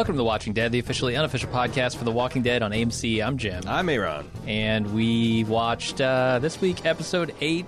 Welcome to The Watching Dead, the officially unofficial podcast for The Walking Dead on AMC. I'm Jim. I'm Aaron. and we watched uh, this week episode 8,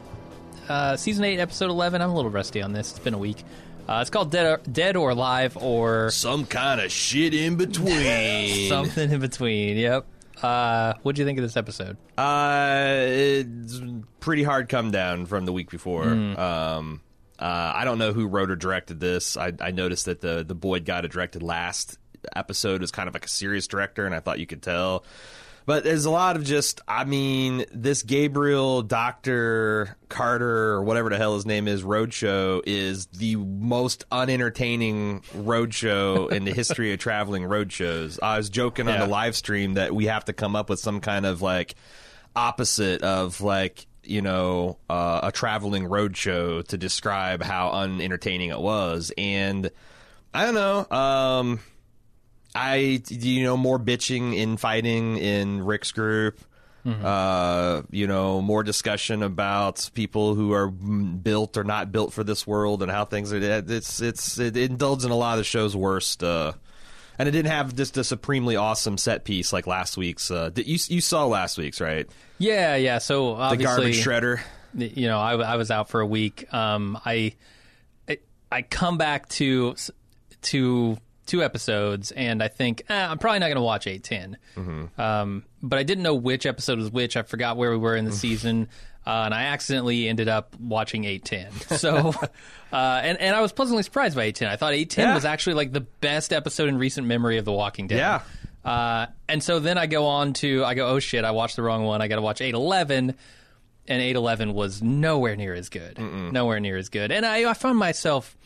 uh, season 8, episode 11. I'm a little rusty on this. It's been a week. Uh, it's called Dead or, Dead or Alive or Some kind of shit in between. something in between. Yep. Uh, what'd you think of this episode? Uh, it's pretty hard come down from the week before. Um, uh, I don't know who wrote or directed this. I, I noticed that the the Boyd guy that directed last episode was kind of like a serious director, and I thought you could tell. But there's a lot of just, I mean, this Gabriel Doctor Carter or whatever the hell his name is roadshow is the most unentertaining roadshow in the history of traveling roadshows. I was joking on the live stream that we have to come up with some kind of like opposite of like you know uh, a traveling roadshow to describe how unentertaining it was and i don't know um i you know more bitching in fighting in rick's group uh you know more discussion about people who are built or not built for this world and how things are it's it's it indulged in a lot of the show's worst uh and it didn't have just a supremely awesome set piece like last week's. Uh, you you saw last week's right? Yeah, yeah. So The garbage shredder. you know, I, I was out for a week. Um, I, I I come back to to two episodes, and I think eh, I'm probably not going to watch eight ten. Um, but I didn't know which episode was which. I forgot where we were in the season, uh, and I accidentally ended up watching eight ten. So, uh, and and I was pleasantly surprised by eight ten. I thought eight ten Yeah. was actually like the best episode in recent memory of The Walking Dead. Yeah. Uh, and so then I go on to I go, oh shit, I watched the wrong one. I got to watch eight eleven and 811 was nowhere near as good. Nowhere near as good. And I, I found myself.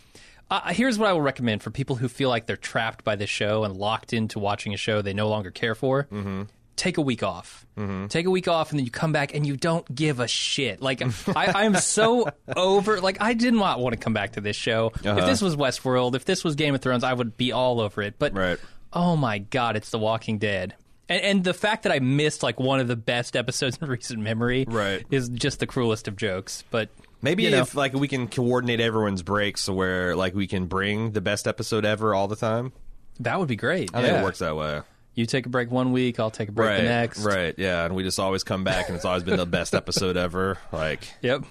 Uh, here's what I will recommend for people who feel like they're trapped by this show and locked into watching a show they no longer care for. Mm-hmm. Take a week off. Take a week off, and then you come back and you don't give a shit. Like I, I'm so over. Like I did not want to come back to this show. Uh-huh. If this was Westworld, if this was Game of Thrones, I would be all over it. But Right. oh my god, it's The Walking Dead. And, and the fact that I missed like one of the best episodes in recent memory Right. is just the cruelest of jokes. But Maybe you know. if like we can coordinate everyone's breaks so where like we can bring the best episode ever all the time. that would be great. I think it works that way. You take a break one week, I'll take a break right. the next. Right. Yeah. And we just always come back, and it's always been the best episode ever. Like Yep.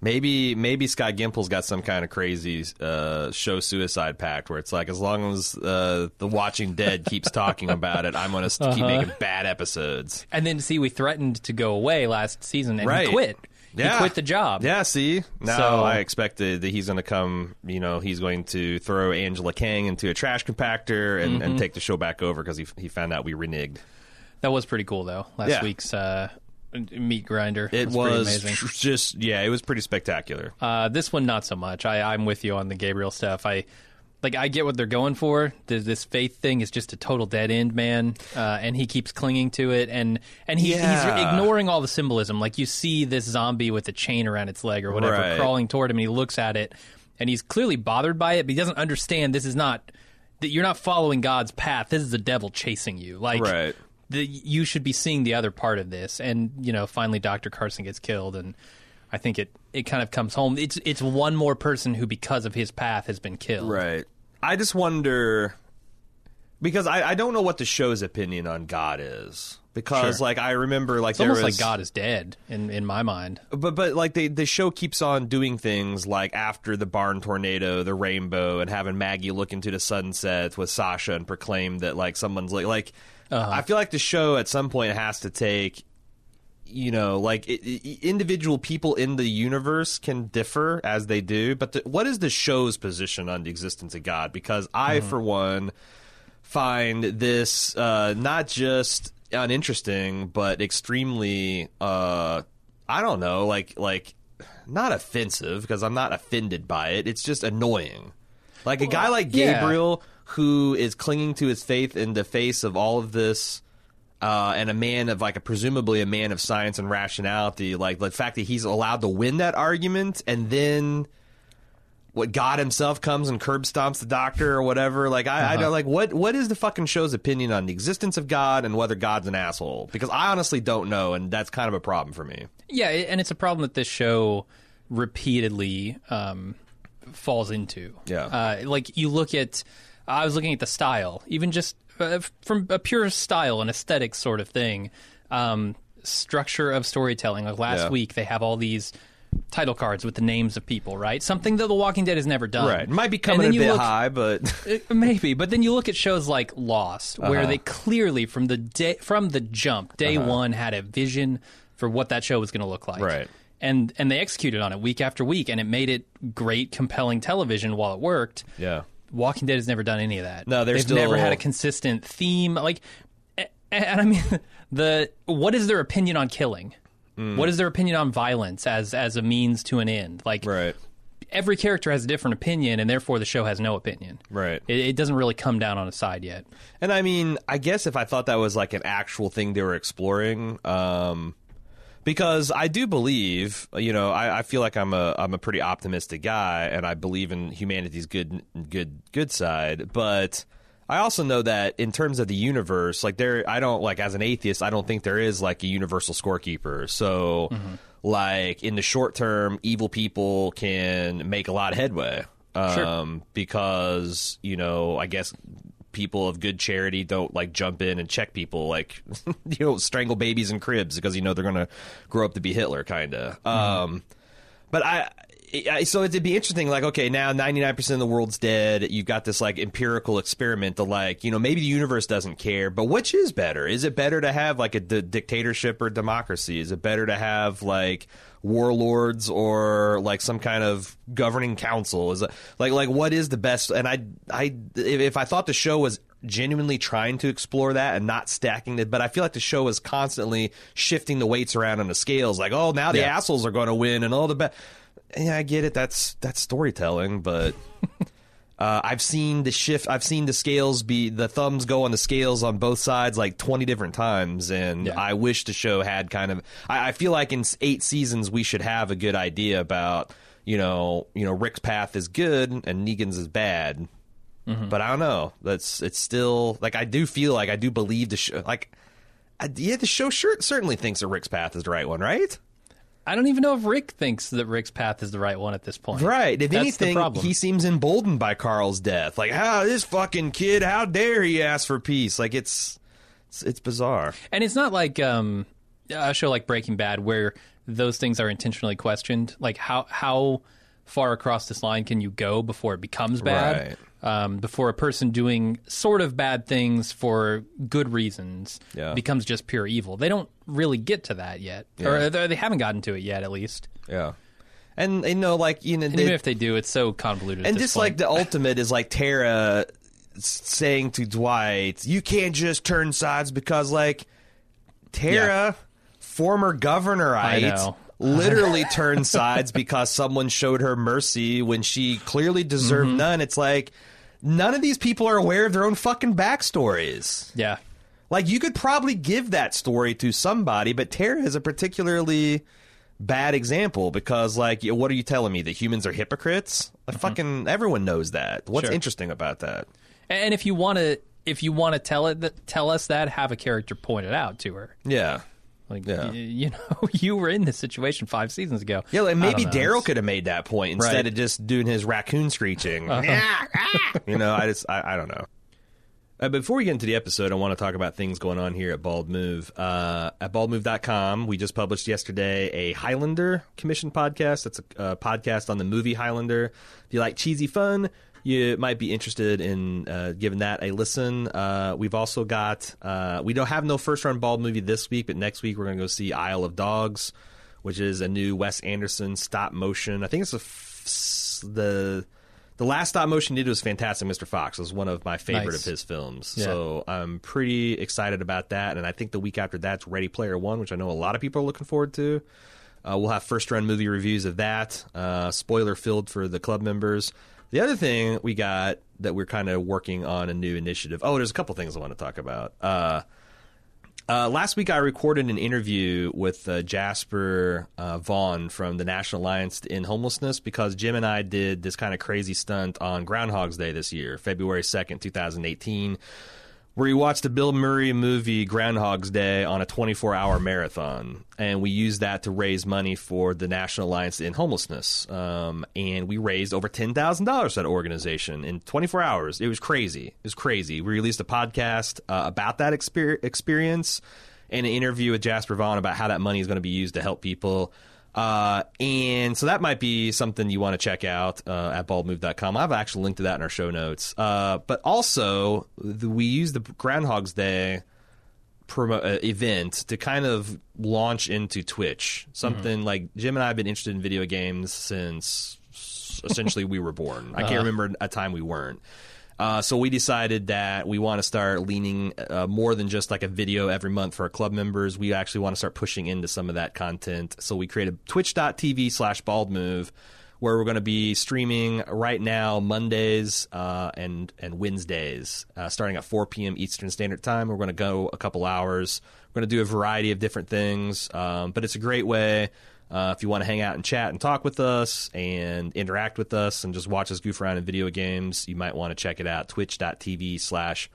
maybe maybe Scott Gimple's got some kind of crazy uh, show suicide pact where it's like as long as uh, the Watching Dead keeps talking about it, I'm going to Uh-huh. keep making bad episodes. And then see, we threatened to go away last season, and Right. quit. Yeah. He quit the job. Yeah, see? Now So- I expected that he's going to come, you know, he's going to throw Angela Kang into a trash compactor and, Mm-hmm. and take the show back over because he, he found out we reneged. That was pretty cool, though. Last Yeah. week's uh, meat grinder. It was, was, just, yeah, it was pretty spectacular. Uh, this one, not so much. I, I'm with you on the Gabriel stuff. I like. I get what they're going for. This, this faith thing is just a total dead end, man. Uh, and he keeps clinging to it, and and he, Yeah. he's ignoring all the symbolism. Like you see this zombie with a chain around its leg or whatever Right. crawling toward him, and he looks at it, and he's clearly bothered by it, but he doesn't understand this is not that you're not following God's path. This is the devil chasing you. Like Right. the, you should be seeing the other part of this. And you know, finally, Doctor Carson gets killed, and I think it it kind of comes home. It's it's one more person who, because of his path, has been killed. Right. I just wonder because I, I don't know what the show's opinion on God is. Because Sure. like I remember like It's there almost was, like God is dead in in my mind. But but like they the show keeps on doing things like after the barn tornado, the rainbow, and having Maggie look into the sunset with Sasha and proclaim that like someone's like like uh-huh. I feel like the show at some point has to take you know like i i individual people in the universe can differ as they do, but the, what is the show's position on the existence of God? Because I for one find this uh, not just uninteresting, but extremely uh, I don't know, like like not offensive because I'm not offended by it. It's just annoying. Like a guy like yeah. Gabriel who is clinging to his faith in the face of all of this. Uh, and a man of like a presumably a man of science and rationality, like the fact that he's allowed to win that argument, and then what God Himself comes and curb stomps the doctor or whatever. Like I, I don't like what what is the fucking show's opinion on the existence of God and whether God's an asshole? Because I honestly don't know, and that's kind of a problem for me. Yeah, and it's a problem that this show repeatedly um, falls into. Yeah. uh, like you look at. I was looking at the style, even just from a pure style and aesthetic sort of thing. Um, structure of storytelling. Like last Yeah. week, they have all these title cards with the names of people, right? Something that The Walking Dead has never done. Right. Might be coming a bit look- high, but Uh, Maybe, but then you look at shows like Lost, where Uh-huh. they clearly from the day from the jump, day one, had a vision for what that show was going to look like. Right. And and they executed on it week after week, and it made it great, compelling television while it worked. yeah. Walking Dead has never done any of that. No, they've still- never had a consistent theme. Like, and I mean, the what is their opinion on killing? Mm. What is their opinion on violence as as a means to an end? Like, Right. every character has a different opinion, and therefore the show has no opinion. Right. It, it doesn't really come down on a side yet. And I mean, I guess if I thought that was like an actual thing they were exploring, um, because I do believe, you know, I, I feel like I'm a I'm a pretty optimistic guy, and I believe in humanity's good good good side, but. I also know that in terms of the universe, like there, I don't like as an atheist, I don't think there is like a universal scorekeeper. So, like in the short term, evil people can make a lot of headway, Sure. um, because you know, I guess people of good charity don't like jump in and check people like you know strangle babies in cribs because you know they're gonna grow up to be Hitler, kind of. Um, but I, so it'd be interesting. Like, okay, now ninety nine percent of the world's dead. You've got this like empirical experiment to like, you know, maybe the universe doesn't care, but which is better? Is it better to have like a d- dictatorship or democracy? Is it better to have like warlords or like some kind of governing council? Is it like like what is the best? And I I if, if I thought the show was genuinely trying to explore that and not stacking it. But I feel like the show is constantly shifting the weights around on the scales. Like, oh, now the Yeah. assholes are going to win and all the best. Yeah, I get it. That's that's storytelling, but. Uh, I've seen the shift. I've seen the scales be the thumbs go on the scales on both sides like twenty different times, and Yeah. I wish the show had kind of. I, I feel like in eight seasons we should have a good idea about you know you know Rick's path is good and Negan's is bad, but I don't know. That's it's still like I do feel like I do believe the show like. I, yeah, the show sure, certainly thinks that Rick's path is the right one, right? I don't even know if Rick thinks that Rick's path is the right one at this point. Right. If That's anything, he seems emboldened by Carl's death. Like, how this fucking kid? How dare he ask for peace? Like, it's it's, it's bizarre. And it's not like um, a show like Breaking Bad where those things are intentionally questioned. Like how how far across this line can you go before it becomes bad? Right. Um, before a person doing sort of bad things for good reasons Yeah. becomes just pure evil. They don't really get to that yet, or they they haven't gotten to it yet, at least. Yeah. And you know, like you know, they- even if they do, it's so convoluted. and just like the ultimate is like Tara saying to Dwight, "You can't just turn sides because like Tara, former governorite." know. literally turned sides because someone showed her mercy when she clearly deserved Mm-hmm. none. It's like none of these people are aware of their own fucking backstories. yeah, Like you could probably give that story to somebody, but Tara is a particularly bad example because like what are you telling me that humans are hypocrites? Like, fucking everyone knows that. What's Mm-hmm. Sure. interesting about that? and if you want to. If you want to tell it, tell us that. Have a character point it out to her. Yeah. Like Yeah. y- you know, you were in this situation five seasons ago. Yeah, like maybe. Daryl could have made that point instead Right. of just doing his raccoon screeching. you know, I just I, I don't know. Uh, before we get into the episode, I want to talk about things going on here at Bald Move. Uh, at baldmove.com, we just published yesterday a Highlander commission podcast. That's a uh, podcast on the movie Highlander. If you like cheesy fun, you might be interested in uh, giving that a listen. Uh, we've also got, uh, we don't have no first run Bald movie this week, but next week we're going to go see Isle of Dogs, which is a new Wes Anderson stop motion. I think it's the the the last stop motion he did was fantastic. Mr. Fox it was one of my favorite Nice. of his films, Yeah. so I'm pretty excited about that. And I think the week after that's Ready Player One, which I know a lot of people are looking forward to. Uh, we'll have first run movie reviews of that, uh, spoiler filled for the club members. The other thing we got that we're kind of working on a new initiative. Oh, there's a couple things I want to talk about. Uh, uh, last week, I recorded an interview with uh, Jasper uh, Vaughn from the National Alliance in Homelessness because Jim and I did this kind of crazy stunt on Groundhog's Day this year, February 2nd, 2018. Where we watched the Bill Murray movie Groundhog's Day on a 24 hour marathon. And we used that to raise money for the National Alliance in Homelessness. Um, and we raised over $10,000 for that organization in 24 hours. It was crazy. It was crazy. We released a podcast uh, about that exper- experience and an interview with Jasper Vaughn about how that money is going to be used to help people. Uh, and so that might be something you want to check out uh, at baldmove.com. I've actually linked to that in our show notes. Uh, but also, the, we use the Groundhog's Day promo uh, event to kind of launch into Twitch. Something like Jim and I have been interested in video games since essentially we were born. I can't remember a time we weren't. Uh, so we decided that we want to start leaning uh, more than just like a video every month for our club members. We actually want to start pushing into some of that content. So we created twitch.tv slash bald move where we're going to be streaming right now Mondays uh, and and Wednesdays, uh, starting at 4 p.m. Eastern Standard Time. We're going to go a couple hours. We're going to do a variety of different things, um, but it's a great way uh, if you want to hang out and chat and talk with us and interact with us and just watch us goof around in video games. You might want to check it out. Twitch.tv slash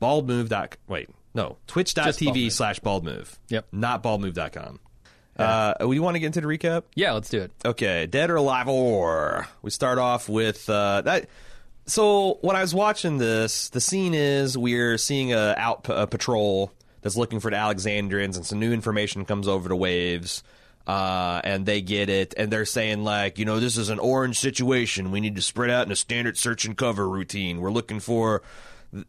baldmove. Wait, no, twitch.tv slash baldmove. Yep. Not baldmove.com. Uh, we want to get into the recap? Yeah, let's do it. Okay, Dead or Alive or we start off with uh, that. So when I was watching this, the scene is we're seeing a out a patrol that's looking for the Alexandrians, and some new information comes over to Waves, uh, and they get it, and they're saying like, you know, this is an orange situation. We need to spread out in a standard search and cover routine. We're looking for,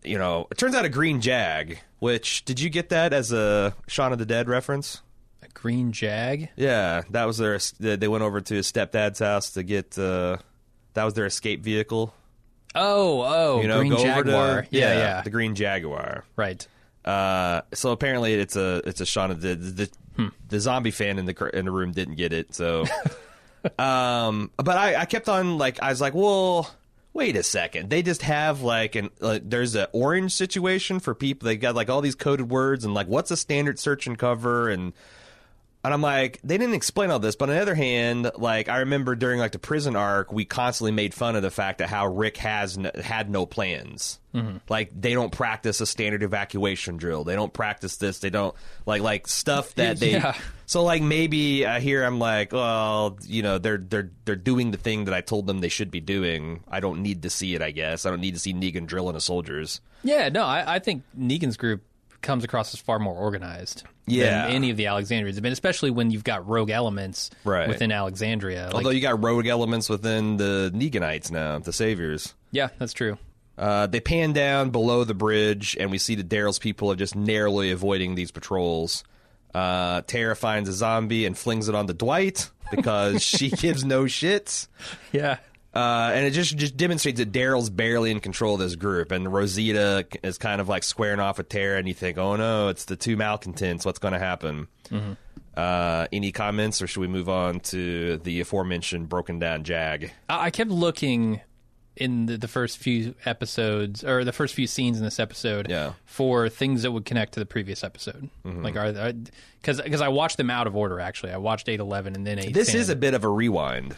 you know, it turns out a green jag. Which did you get that as a Shaun of the Dead reference? A green jag. Yeah, that was their. They went over to his stepdad's house to get. Uh, that was their escape vehicle. Oh, oh, You know, green jaguar. to yeah, yeah, the green jaguar. right. Uh, so apparently it's a it's a Shaun of the the, Hmm. the zombie fan in the in the room didn't get it. So, um, but I, I kept on like I was like, well, wait a second. They just have like an like, there's an orange situation for people. They got like all these coded words and like what's a standard search and cover and. And I'm like, they didn't explain all this, but on the other hand, like I remember during like the prison arc, we constantly made fun of the fact that how Rick has n- had no plans. Like they don't practice a standard evacuation drill. They don't practice this. They don't like like stuff that they. Yeah. So like maybe uh, here I'm like, well, you know, they're they're they're doing the thing that I told them they should be doing. I don't need to see it. I guess I don't need to see Negan drilling the soldiers. Yeah, no, I, I think Negan's group comes across as far more organized Yeah. than any of the Alexandrians have been, especially when you've got rogue elements Right. within Alexandria. Like, Although you got rogue elements within the Neganites now, the Saviors. yeah, that's true. Uh, they pan down below the bridge, and we see that Daryl's people are just narrowly avoiding these patrols. Uh, Tara finds a zombie and flings it onto Dwight because she gives no shits. Yeah. Uh, and it just just demonstrates that Daryl's barely in control of this group, and Rosita is kind of like squaring off with Tara, and you think, oh no, it's the two malcontents. What's going to happen? Uh, any comments, or should we move on to the aforementioned broken down Jag? I, I kept looking in the, the first few episodes or the first few scenes in this episode Yeah. Mm-hmm. for things that would connect to the previous episode. Like, are because because I watched them out of order. Actually, I watched eight eleven and then eight. This is a bit of a rewind.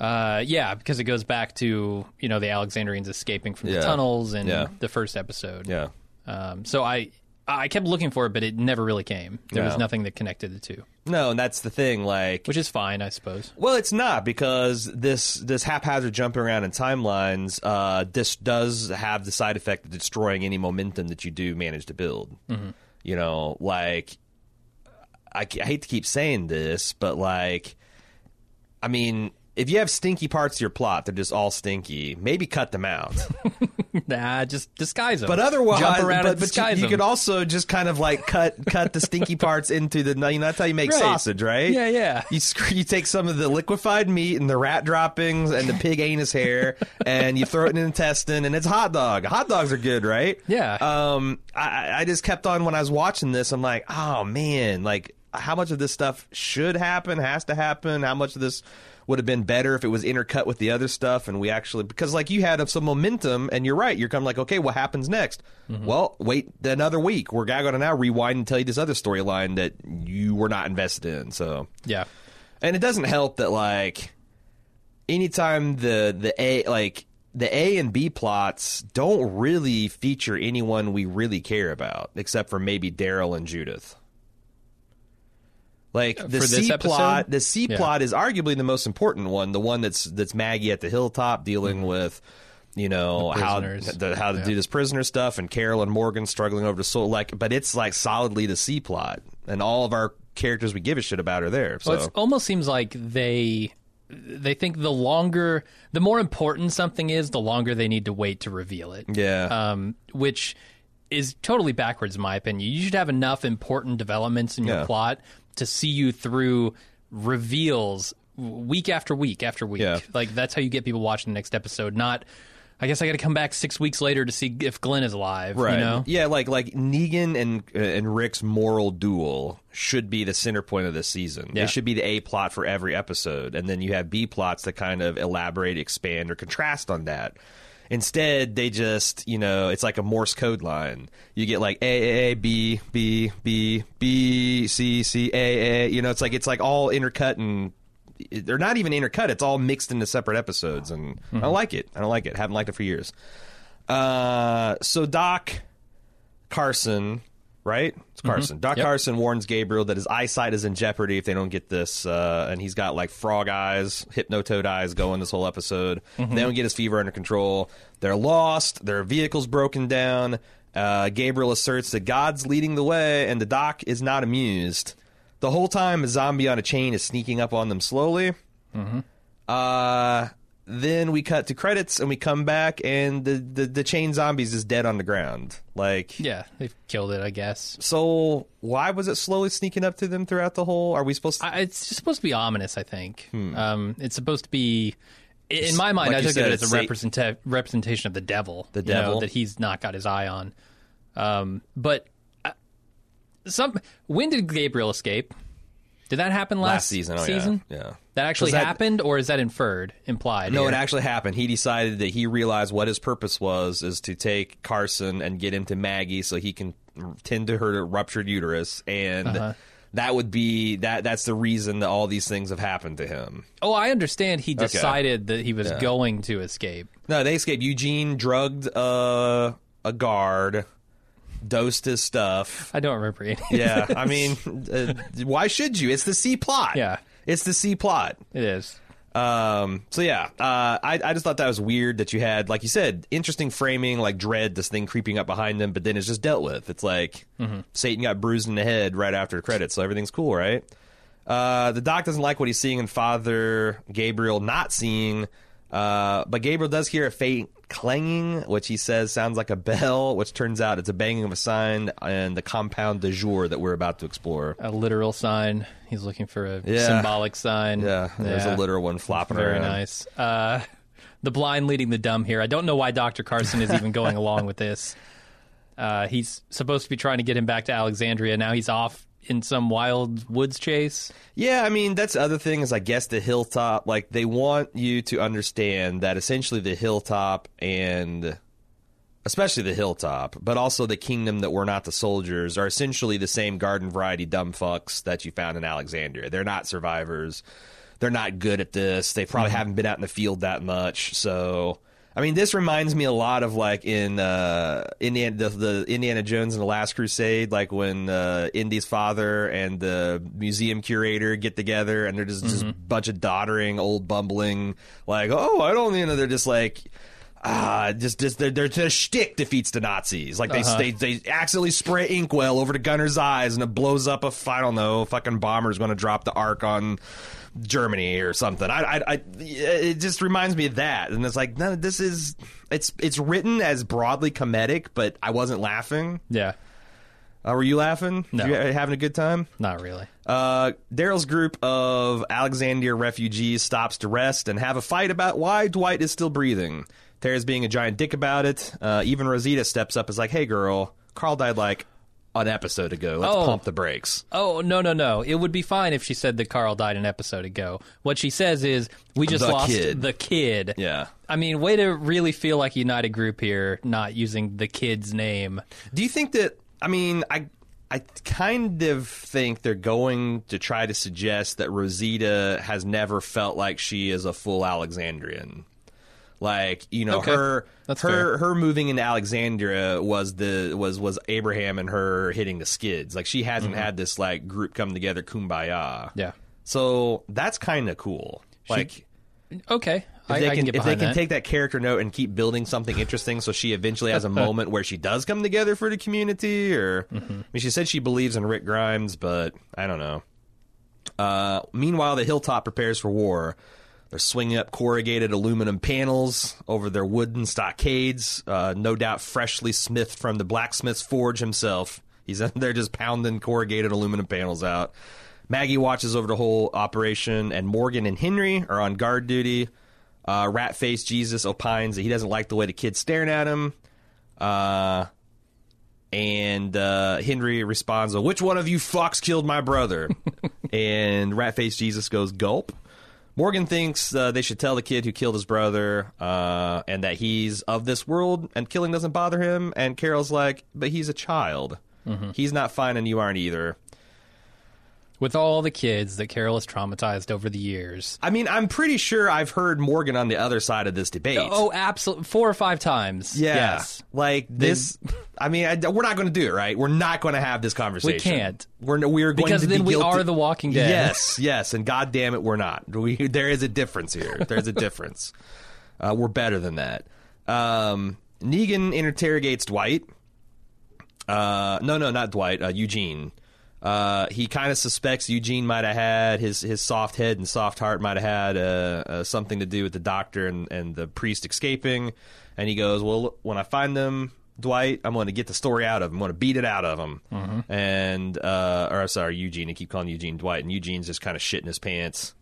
Uh, yeah, because it goes back to you know the Alexandrians escaping from Yeah. the tunnels in Yeah. the first episode. Yeah. Um, so I I kept looking for it, but it never really came. There was No. nothing that connected the two, No, and that's the thing. Like, which is fine, I suppose. Well, it's not because this this haphazard jumping around in timelines. Uh, this does have the side effect of destroying any momentum that you do manage to build. You know, like I, I hate to keep saying this, but like, I mean, if you have stinky parts of your plot, they're just all stinky. Maybe cut them out. nah, just disguise them. But otherwise, jump around but, and but you, disguise you them. could also just kind of like cut cut the stinky parts into the. You know, that's how you make Right. sausage, right? Yeah, yeah. You sc- you take some of the liquefied meat and the rat droppings and the pig anus hair, and you throw it in an intestine, and it's hot dog. Hot dogs are good, right? Yeah. Um, I, I just kept on when I was watching this. I'm like, oh man, like how much of this stuff should happen, has to happen. How much of this would have been better if it was intercut with the other stuff, and we actually because like you had some momentum, and you're right. You're kind of like, okay, what happens next? Mm-hmm. Well, wait another week. We're going to now rewind and tell you this other storyline that you were not invested in. So yeah, and it doesn't help that like anytime the the a like the A and B plots don't really feature anyone we really care about, except for maybe Daryl and Judith. Like the For this C episode? plot, the C Yeah. plot is arguably the most important one. The one that's that's Maggie at the hilltop dealing with, you know, how Mm-hmm. the, how to Yeah. do this prisoner stuff, and Carol and Morgan struggling over the soul. Like, but it's like solidly the C plot, and all of our characters we give a shit about are there. So Well, it almost seems like they they think the longer, the more important something is, the longer they need to wait to reveal it. yeah, Um, which is totally backwards in my opinion. You should have enough important developments in your Yeah. plot to see you through reveals week after week after week. Yeah. Like that's how you get people watching the next episode. Not, I guess I got to come back six weeks later to see if Glenn is alive. Right. You know. Yeah, like like Negan and uh, and Rick's moral duel should be the center point of this season. Yeah. It should be the A plot for every episode, and then you have B plots that kind of elaborate, expand, or contrast on that. Instead, they just you know it's like a Morse code line. You get like A A B B B B C C A A. You know, it's like it's like all intercut and they're not even intercut. It's all mixed into separate episodes, and I don't like it. I don't like it. Haven't liked it for years. Uh, so Doc Carson, right? It's Carson. Doc Yep. Carson warns Gabriel that his eyesight is in jeopardy if they don't get this, uh, and he's got like frog eyes, hypnotoad eyes going this whole episode. They don't get his fever under control. They're lost. Their vehicle's broken down. Uh, Gabriel asserts that God's leading the way, and the Doc is not amused. The whole time, a zombie on a chain is sneaking up on them slowly. Uh, then we cut to credits and we come back and the, the, the chain zombies is dead on the ground. Like, Yeah, they've killed it, I guess. so why was it slowly sneaking up to them throughout the whole? Are we supposed to? I, it's just supposed to be ominous. I think um, it's supposed to be. In my mind, Hmm. Like I took said, it as a representa- representation of the devil. The you know, devil? that he's not got his eye on. Um, but uh, some when did Gabriel escape? Did that happen last, last season? Oh, season? yeah, yeah. That actually that- happened, or is that inferred, implied? No, here? it actually happened. He decided that he realized what his purpose was is to take Carson and get him to Maggie so he can tend to her ruptured uterus, and Uh-huh. that would be that. That's the reason that all these things have happened to him. Oh, I understand. He decided that he was going to escape. No, they escaped. Eugene drugged uh, a guard, dosed his stuff. I don't remember any. Yeah, I mean, uh, why should you? It's the C plot. Yeah. it's the C plot. it is. Um, so yeah, uh, I, I just thought that was weird that you had, like you said, interesting framing, like dread, this thing creeping up behind them, but then it's just dealt with. It's like Satan got bruised in the head right after the credits, so everything's cool, right? Uh, the doc doesn't like what he's seeing, and Father Gabriel not seeing. Uh, but Gabriel does hear a faint clanging, which he says sounds like a bell, which turns out it's a banging of a sign and the compound de jour that we're about to explore. A literal sign. He's looking for a Yeah. symbolic sign. Yeah, there's a literal one flopping Very around. Very nice. Uh, the blind leading the dumb here. I don't know why Dr. Carson is even going along with this. Uh, he's supposed to be trying to get him back to Alexandria. Now he's off in some wild woods chase. Yeah, I mean that's the other thing is I guess the hilltop like they want you to understand that essentially the hilltop and especially the hilltop, but also the kingdom that we're not the soldiers are essentially the same garden variety dumb fucks that you found in Alexandria. They're not survivors. They're not good at this. They probably mm-hmm. haven't been out in the field that much. So I mean, this reminds me a lot of like in uh, Indiana, the, the Indiana Jones and the Last Crusade, like when uh, Indy's father and the museum curator get together, and they're just just a bunch of doddering, old, bumbling, like, oh, I don't, you know, they're just like. Ah, just, just their their, their shtick defeats the Nazis. Like they, they they accidentally spray inkwell over the gunner's eyes, and it blows up a I don't know, fucking bomber's going to drop the arc on Germany or something. I, I, I, it just reminds me of that, and it's like, no, this is it's it's written as broadly comedic, but I wasn't laughing. Yeah, Uh, were you laughing? No. you having a good time? not really. Uh, Daryl's group of Alexandria refugees stops to rest and have a fight about why Dwight is still breathing. Tara's being a giant dick about it. Uh, even Rosita steps up, is like, "Hey, girl, Carl died like an episode ago. Let's Oh. pump the brakes." Oh no no no! It would be fine if she said that Carl died an episode ago. What she says is, "We just The lost kid. the kid." Yeah. I mean, way to really feel like united group here, not using the kid's name. Do you think that? I mean, I I kind of think they're going to try to suggest that Rosita has never felt like she is a full Alexandrian. Like you know Okay. her That's her fair. her moving into Alexandria was the was was Abraham and her hitting the skids. Like she hasn't had this like group come together kumbaya. Yeah. So that's kind of cool. Like Okay. if I, they I can, if they can that. take that character note and keep building something interesting, so she eventually has a moment where she does come together for the community. Or Mm-hmm. I mean, she said she believes in Rick Grimes, but I don't know. Uh, meanwhile, the hilltop prepares for war. They're swinging up corrugated aluminum panels over their wooden stockades. Uh, no doubt, freshly smithed from the blacksmith's forge himself. He's in there just pounding corrugated aluminum panels out. Maggie watches over the whole operation, and Morgan and Henry are on guard duty. Uh, Rat faced Jesus opines that he doesn't like the way the kid's staring at him. Uh, and uh, Henry responds, "Which one of you fucks killed my brother?" and Rat faced Jesus goes, "Gulp." Morgan thinks uh, they should tell the kid who killed his brother, uh, and that he's of this world, and killing doesn't bother him. And Carol's like, "But he's a child. He's not fine, and you aren't either." With all the kids that Carol has traumatized over the years. I mean, I'm pretty sure I've heard Morgan on the other side of this debate. Oh, absolutely. Four or five times. Yeah. Yes. Like this. I mean, I, we're not going to do it, right? We're not going to have this conversation. We can't. We're we're going Because to do. Because then be we guilty- are The Walking Dead. Yes, yes, and God damn it, we're not. We there is a difference here. There's a difference. Uh, we're better than that. Um, Negan interrogates Dwight. Uh, no, no, not Dwight. Uh, Eugene. Uh, he kind of suspects Eugene might have had his his soft head and soft heart might have had uh, uh, something to do with the doctor and, and the priest escaping. And he goes, "Well, when I find them, Dwight, I'm going to get the story out of him. I'm going to beat it out of him." And uh, or sorry, Eugene. I keep calling Eugene Dwight, and Eugene's just kind of shitting his pants.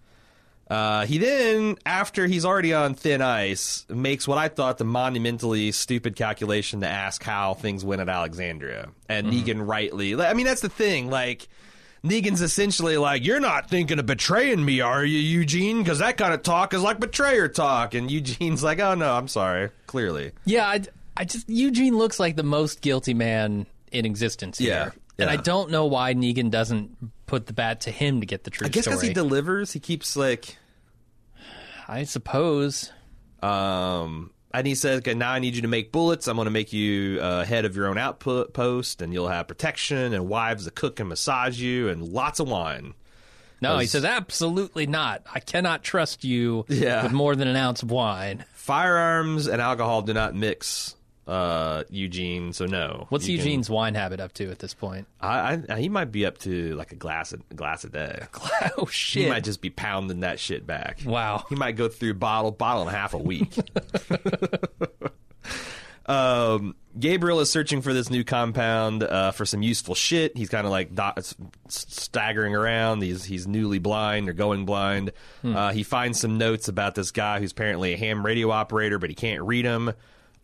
Uh, he then, after he's already on thin ice, makes what I thought the monumentally stupid calculation to ask how things went at Alexandria. And Negan rightly, I mean, that's the thing. Like, Negan's essentially like, You're not thinking of betraying me, are you, Eugene? Because that kind of talk is like betrayer talk. And Eugene's like, Oh, no, I'm sorry. Clearly. Yeah, I, I just Eugene looks like the most guilty man in existence here. Yeah, And I don't know why Negan doesn't put the bat to him to get the true I guess because story. he delivers, he keeps like. I suppose. Um, and he says, okay, now I need you to make bullets. I'm going to make you uh, head of your own output post, and you'll have protection and wives to cook and massage you, and lots of wine. No, he says absolutely not. I cannot trust you Yeah. with more than an ounce of wine. Firearms and alcohol do not mix, uh, Eugene. So no. What's You can- Eugene's wine habit up to at this point? I, I, he might be up to like a glass a, a glass a day. oh shit! He might just be pounding that shit back. Wow. He might go through bottle, bottle and a half a week. um, Gabriel is searching for this new compound uh, for some useful shit. He's kind of like staggering around. He's he's newly blind or going blind. Hmm. Uh, he finds some notes about this guy who's apparently a ham radio operator, but he can't read them.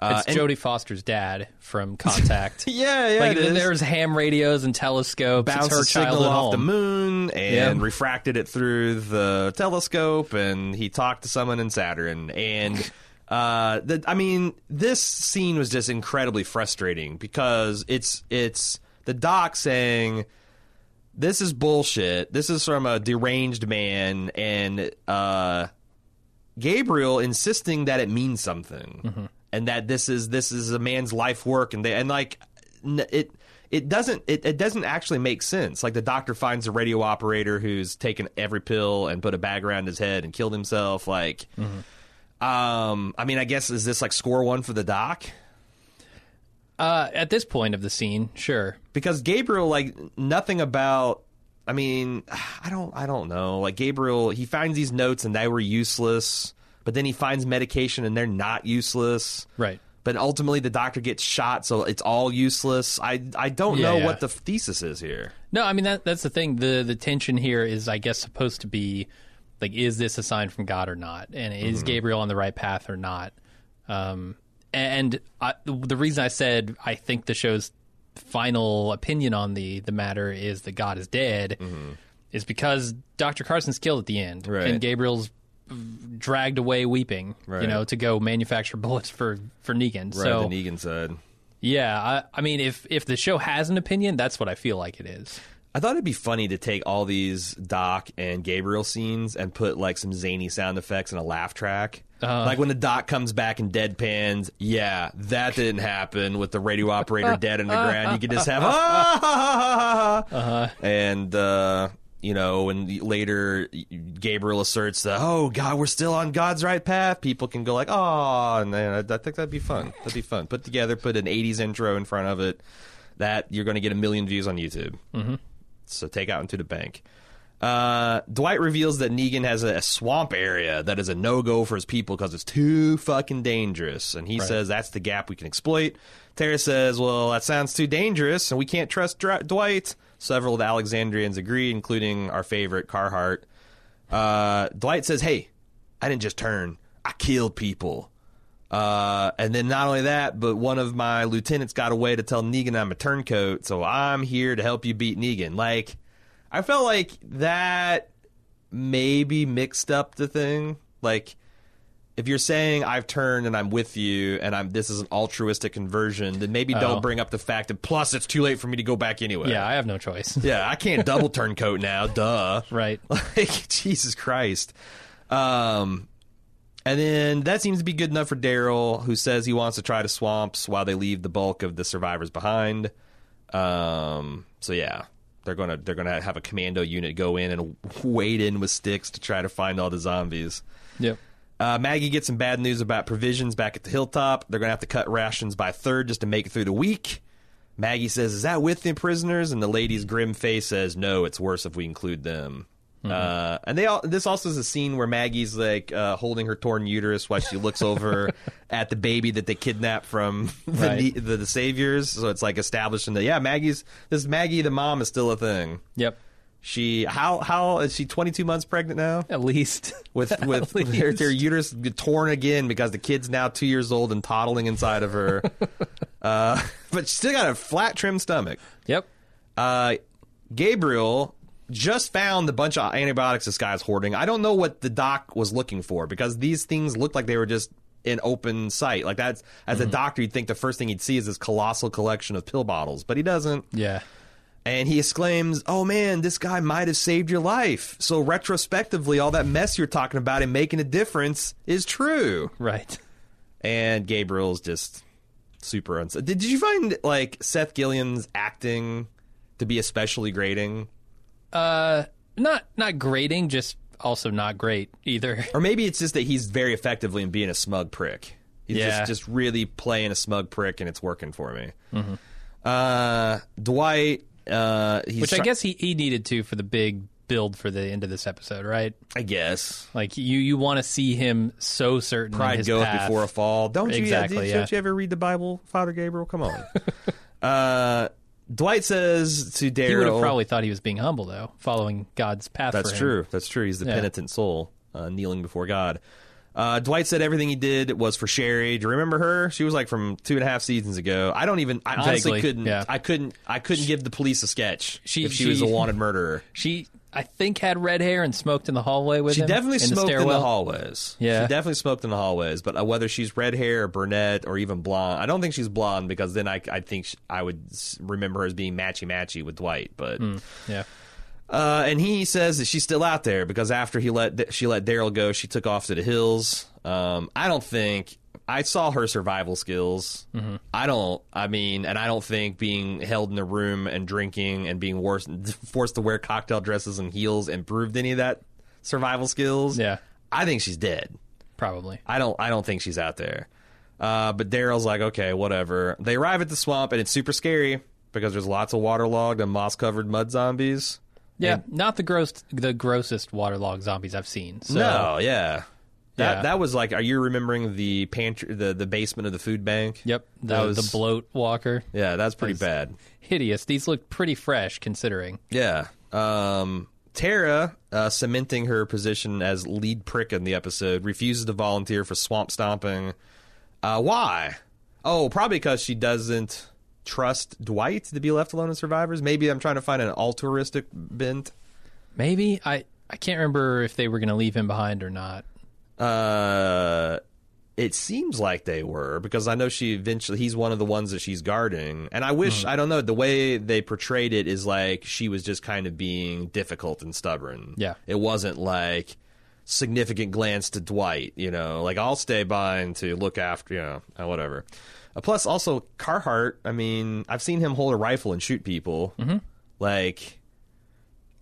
Uh, It's and- Jodie Foster's dad from Contact. Yeah, yeah, like there's ham radios and telescopes. bounced her signal child off home. the moon and Yeah. refracted it through the telescope, and he talked to someone in Saturn. And uh, the, I mean, this scene was just incredibly frustrating because it's it's the doc saying. This is bullshit. This is from a deranged man, and uh, Gabriel insisting that it means something, and that this is this is a man's life work, and they and like n- it it doesn't it, it doesn't actually make sense. Like the doctor finds a radio operator who's taken every pill and put a bag around his head and killed himself. Like, um, I mean, I guess is this like score one for the doc? Uh, at this point of the scene, sure. because Gabriel like nothing about I mean I don't I don't know like Gabriel he finds these notes and they were useless but then he finds medication and they're not useless Right. but ultimately the doctor gets shot so it's all useless I I don't Yeah, know yeah. what the thesis is here No, I mean that that's the thing. The the tension here is I guess supposed to be like is this a sign from God or not? And is Gabriel on the right path or not? Um and I, the reason I said I think the show's final opinion on the the matter is that God is dead is because Dr. Carson's killed at the end Right. and Gabriel's dragged away weeping, Right. you know, to go manufacture bullets for for Negan. right so the Negan side yeah, I, I mean, if if the show has an opinion, that's what I feel like it is. I thought it'd be funny to take all these Doc and Gabriel scenes and put like some zany sound effects and a laugh track. Uh-huh. Like when the Doc comes back and deadpans, yeah, that didn't happen with the radio operator dead in the ground. You could just have, ah! Uh-huh. and uh, you know, and later Gabriel asserts that, oh God, we're still on God's right path. People can go like, oh, and then I, I think that'd be fun. That'd be fun. Put together, put an '80s intro in front of it. That you're going to get a million views on YouTube. Mm-hmm. So take out into the bank. Uh, Dwight reveals that Negan has a, a swamp area that is a no go for his people because it's too fucking dangerous. And he Right. says that's the gap we can exploit. Tara says, well, that sounds too dangerous and we can't trust Dr- Dwight. Several of the Alexandrians agree, including our favorite, Carhart. Uh, Dwight says, hey, I didn't just turn, I killed people. Uh, and then not only that, but one of my lieutenants got away to tell Negan I'm a turncoat, so I'm here to help you beat Negan. Like, I felt like that maybe mixed up the thing. Like, if you're saying I've turned and I'm with you and I'm this is an altruistic conversion, then maybe Oh. don't bring up the fact that plus it's too late for me to go back anyway. Yeah, I have no choice. Yeah, I can't double turncoat now. Duh. right. Like Jesus Christ. Um, and then that seems to be good enough for Daryl, who says he wants to try the swamps while they leave the bulk of the survivors behind. Um, so yeah, they're gonna they're gonna have a commando unit go in and wade in with sticks to try to find all the zombies. Yep. Uh, Maggie gets some bad news about provisions back at the hilltop. They're going to have to cut rations by a third just to make it through the week. Maggie says, Is that with the prisoners? And the lady's grim face says, No, it's worse if we include them. Uh, and they all, this also is a scene where Maggie's like uh, holding her torn uterus while she looks over at the baby that they kidnapped from the, Right. ne- the, the saviors. So it's like establishing that, yeah, Maggie's, this Maggie, the mom, is still a thing. Yep. She, how, how is she 22 months pregnant now? At least. with with their, least. their uterus torn again because the kid's now two years old and toddling inside of her. uh, but she's still got a flat trim stomach. Yep. Uh, Gabriel just found a bunch of antibiotics this guy's hoarding. I don't know what the doc was looking for because these things looked like they were just in open sight. Like that's as a doctor, you'd think the first thing he'd see is this colossal collection of pill bottles, but he doesn't. Yeah. And he exclaims, "Oh man, this guy might have saved your life." So retrospectively, all that mess you're talking about and making a difference is true. Right. And Gabriel's just super uns. Did, you find like Seth Gilliam's acting to be especially grating? Uh, not not grading, just also not great either. Or maybe it's just that he's very effectively in being a smug prick. He's Yeah. just, just really playing a smug prick, and it's working for me. Uh, Dwight, uh, he's Which I try- guess he, he needed to for the big build for the end of this episode, right? I guess Like you you want to see him so certain in pride goeth path. before a fall. Don't you? Exactly, did- yeah. Don't you ever read the Bible, Father Gabriel? Come on. uh, Dwight says to Daryl, He would have probably thought he was being humble though, following God's path. That's true. That's true. He's the Yeah. penitent soul uh, kneeling before God. Uh, Dwight said everything he did was for Sherry. Do you remember her? She was like from two and a half seasons ago. I don't even. I honestly Vaguely, couldn't. yeah. I couldn't. I couldn't give the police a sketch She- if she, was a wanted murderer. She I think had red hair and smoked in the hallway with She him. definitely in the smoked in the stairwell. hallways. Yeah. she definitely smoked in the hallways. But uh, whether she's red hair or brunette or even blonde, I don't think she's blonde because then I, I think sh I would s- remember her as being matchy matchy with Dwight. But Yeah. Uh, and he says that she's still out there because after he let she let Daryl go, she took off to the hills. Um, I don't think I saw her survival skills. I don't. I mean, and I don't think being held in a room and drinking and being worse, forced to wear cocktail dresses and heels improved any of that survival skills. Yeah. I think she's dead. Probably. I don't. I don't think she's out there. Uh, but Daryl's like, okay, whatever. They arrive at the swamp and it's super scary because there's lots of waterlogged and moss covered mud zombies. Yeah, not the gross, the grossest waterlogged zombies I've seen. So, no, yeah. That Yeah. that was like. Are you remembering the pantry, the the basement of the food bank? Yep, the, That was- the bloat walker, Yeah, that's pretty Was- bad. hideous. These look pretty fresh considering. Yeah. Um, Tara, uh, cementing her position as lead prick in the episode, refuses to volunteer for swamp stomping. Uh, why? Oh, probably because she doesn't trust Dwight to be left alone in survivors. Maybe I'm trying to find an altruistic bent. Maybe I I can't remember if they were going to leave him behind or not. Uh, it seems like they were because I know she eventually he's one of the ones that she's guarding, and I wish Mm-hmm. I don't know the way they portrayed it is like she was just kind of being difficult and stubborn. Yeah. it wasn't like significant glance to Dwight. You know, like I'll stay by and to look after you know whatever. Uh, plus, also Carhart. I mean, I've seen him hold a rifle and shoot people. Mm-hmm. Like,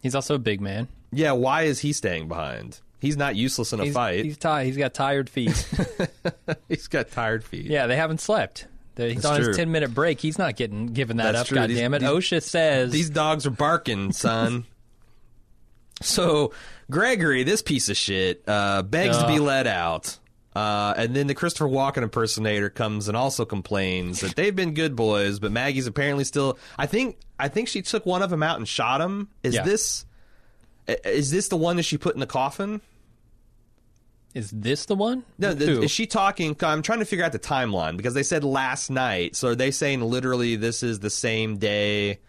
He's also a big man. yeah, why is he staying behind? He's not useless in a He's, fight. he's ti- He's got tired feet. he's got tired feet. yeah, they haven't slept. He's That's on true. his ten minute break. He's not getting giving that That's up. true. God These- damn it! these- OSHA says These dogs are barking, son. so Gregory, this piece of shit, uh, begs to be let out. Uh, and then the Christopher Walken impersonator comes and also complains that they've been good boys, but Maggie's apparently still. I think I think she took one of them out and shot him. Is Yeah. this is this the one that she put in the coffin? Is this the one? No, the, is she talking? I'm trying to figure out the timeline because they said last night. So are they saying literally this is the same day?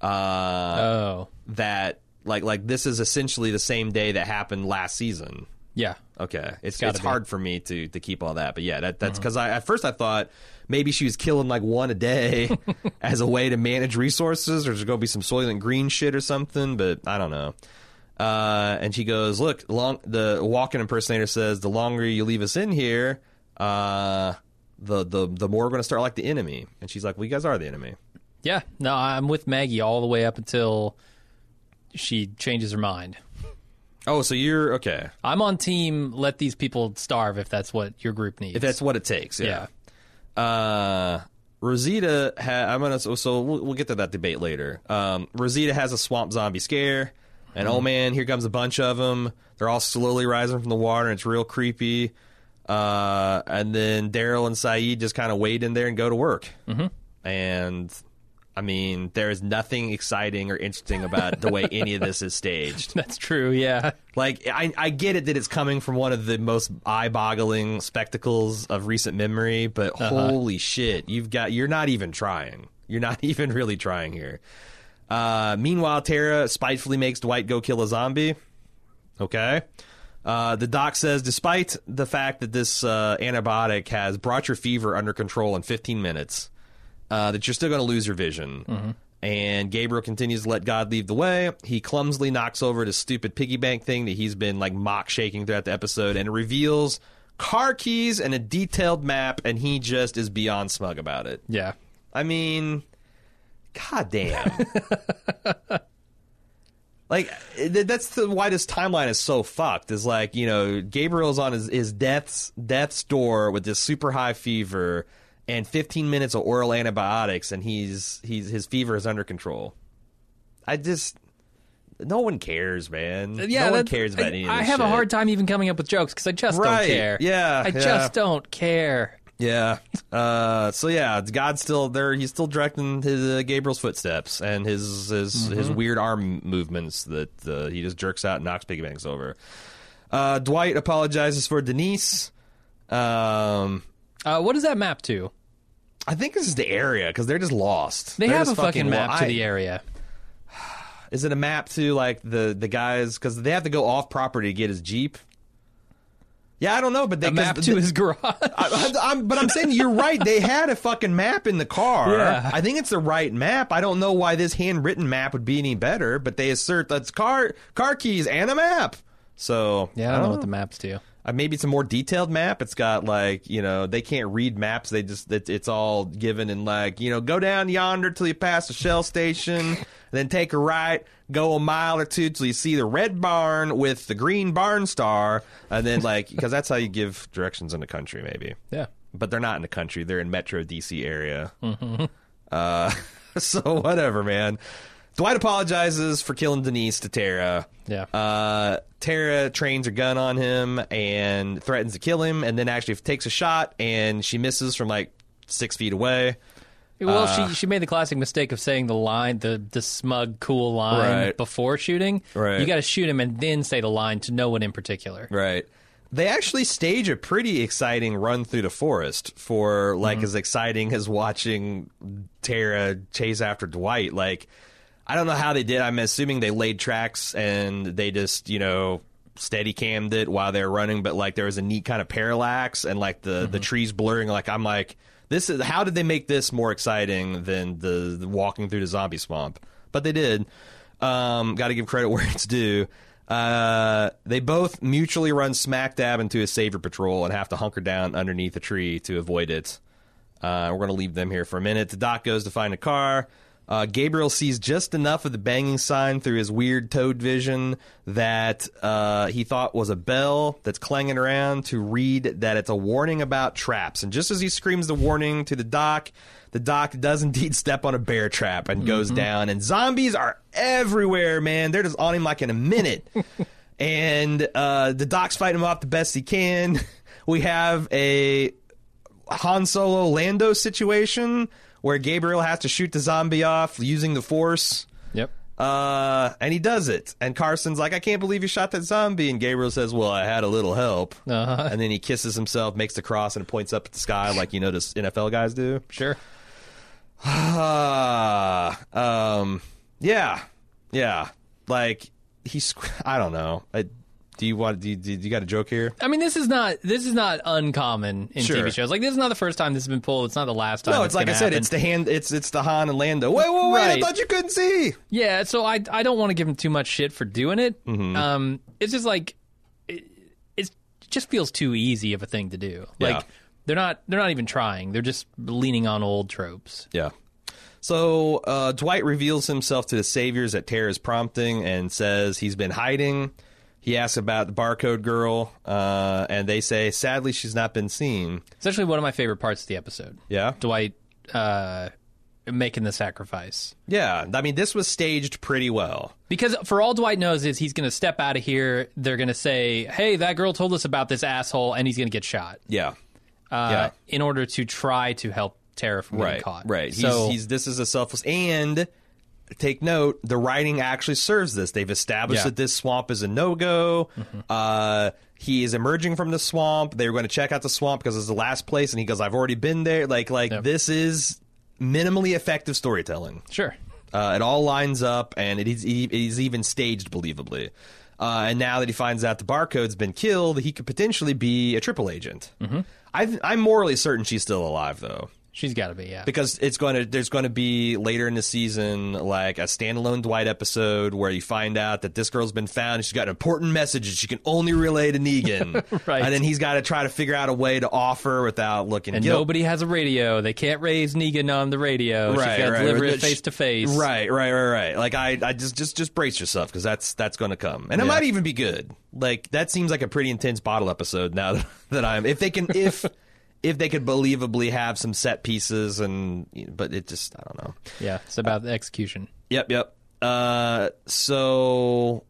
Uh, oh, that like like this is essentially the same day that happened last season. yeah. Okay, it's it's. Mm-hmm. hard for me to to keep all that, but yeah, that that's because I at first I thought maybe she was killing like one a day as a way to manage resources, or there's gonna be some Soylent Green shit or something, but I don't know. Uh, and she goes, "Look, long." The Walken impersonator says, "The longer you leave us in here, uh, the the the more we're gonna start like the enemy." And she's like, "Well, you guys are the enemy." Yeah, no, I'm with Maggie all the way up until she changes her mind. Oh, so you're okay. I'm on team let these people starve if that's what your group needs. If that's what it takes, yeah. uh, Rosita, ha- I'm gonna so, so we'll, we'll get to that debate later. Um, Rosita has a swamp zombie scare, and oh man, here comes a bunch of them. They're all slowly rising from the water, and it's real creepy. Uh, and then Daryl and Saeed just kind of wade in there and go to work. Mm-hmm. And I mean, there is nothing exciting or interesting about the way any of this is staged. That's true, yeah. Like I, I get it that it's coming from one of the most eye-boggling spectacles of recent memory, but holy shit, you've got you're not even trying. You're not even really trying here. Uh, meanwhile, Tara spitefully makes Dwight go kill a zombie. Okay. Uh, the doc says, despite the fact that this uh, antibiotic has brought your fever under control in 15 minutes, uh, that you're still going to lose your vision. And Gabriel continues to let God lead the way. He clumsily knocks over the stupid piggy bank thing that he's been like mock shaking throughout the episode, and reveals car keys and a detailed map, and he just is beyond smug about it. Yeah. I mean, god damn. like that's the why this timeline is so fucked. Is like you know Gabriel's on his his death's death's door with this super high fever and 15 minutes of oral antibiotics, and he's he's his fever is under control. I just. No one cares, man. Yeah, no one cares about I, any of I this have a hard time even coming up with jokes because I just Right, don't care. yeah, I yeah. just don't care. Yeah. Uh, so yeah, God's still there. He's still directing his uh, Gabriel's footsteps and his his his weird arm movements that uh, he just jerks out and knocks piggy banks over. Uh, Dwight apologizes for Denise. Um, Uh, what does that map to? I think this is the area because they're just lost. They They're have a just fucking lo- map to I- the area. Is it a map to like the the guys because they have to go off property to get his jeep? Yeah, I don't know, but they A 'cause map the- to his garage. I, am but I'm saying you're right. They had a fucking map in the car. Yeah. I think it's the right map. I don't know why this handwritten map would be any better, but they assert that's car car keys and a map. So yeah, I don't know what the map's to. Uh, maybe it's a more detailed map. It's got like you know they can't read maps. They just it, it's all given in like you know go down yonder till you pass the Shell station, then take a right, go a mile or two till you see the red barn with the green barn star, and then like because that's how you give directions in the country maybe Yeah. but they're not in the country. They're in Metro DC area. Uh, so whatever, man. Dwight apologizes for killing Denise to Tara. Yeah. Uh, Tara trains her gun on him and threatens to kill him, and then actually takes a shot, and she misses from like six feet away. Well, Uh, she she made the classic mistake of saying the line, the the smug, cool line Right. before shooting. Right. You got to shoot him and then say the line to no one in particular. Right. They actually stage a pretty exciting run through the forest for like Mm-hmm. as exciting as watching Tara chase after Dwight. Like, I don't know how they did. I'm assuming they laid tracks and they just, you know, steady cammed it while they were running, but like there was a neat kind of parallax and like the the trees blurring. Like I'm like, this is how did they make this more exciting than the, the walking through the zombie swamp? But they did. Um, Got to give credit where it's due. Uh, they both mutually run smack dab into a savior patrol and have to hunker down underneath a tree to avoid it. Uh, we're going to leave them here for a minute. The doc goes to find a car. Uh, Gabriel sees just enough of the banging sign through his weird toad vision that uh, he thought was a bell that's clanging around to read that it's a warning about traps. And just as he screams the warning to the doc, the doc does indeed step on a bear trap and goes down. And zombies are everywhere, man. They're just on him like in a minute. and uh, the doc's fighting him off the best he can. We have a Han Solo Lando situation where Gabriel has to shoot the zombie off using the Force. Yep. Uh, and he does it. And Carson's like, I can't believe you shot that zombie. And Gabriel says, Well, I had a little help. Uh-huh. And then he kisses himself, makes the cross, and points up at the sky like you know notice NFL guys do. Sure. Um, yeah, yeah. Like he's, I don't know. I, do you want? Do you, do you got a joke here? I mean, this is not this is not uncommon in Sure. TV shows. Like this is not the first time this has been pulled. It's not the last time. No, it's like I gonna said. happen. It's the hand. It's it's the Han and Lando. Wait, wait, wait! I Right. thought you couldn't see. Yeah, so I I don't want to give him too much shit for doing it. Mm-hmm. Um, it's just like it, it just feels too easy of a thing to do. Like Yeah. they're not they're not even trying. They're just leaning on old tropes. Yeah. So uh, Dwight reveals himself to the saviors at Tara's prompting and says he's been hiding. He asks about the barcode girl, uh, and they say, sadly, she's not been seen. It's actually one of my favorite parts of the episode. Yeah. Dwight uh, making the sacrifice. Yeah. I mean, this was staged pretty well. Because for all Dwight knows is he's going to step out of here. They're going to say, "Hey, that girl told us about this asshole," and he's going to get shot. Yeah. Uh, Yeah. In order to try to help Tara from getting Right. caught. Right. He's, So he's this is a selfless and take note the writing actually serves this they've established Yeah. that this swamp is a no-go uh, he is emerging from the swamp They're going to check out the swamp because it's the last place and he goes i've already been there like like Yep. this is minimally effective storytelling sure. uh, it all lines up, and it is, it is even staged believably. Uh, and now that he finds out the barcode's been killed, he could potentially be a triple agent. Mm-hmm. I, I'm morally certain she's still alive, though, She's got to be. Yeah. because it's going to. There's going to be later in the season, like a standalone Dwight episode where you find out that this girl's been found. She's got an important message that she can only relay to Negan, Right. And then he's got to try to figure out a way to offer without looking and guilty. nobody has a radio. They can't raise Negan on the radio. Right, She's got to right, deliver right. it face to face. Right, right, right, right. Like I, I just, just, just brace yourself because that's that's going to come, and it might even be good. Like that seems like a pretty intense bottle episode. Now that, that I'm, if they can, if if they could believably have some set pieces, and but it just, I don't know. Yeah. It's about the execution. Yep, yep. Uh, so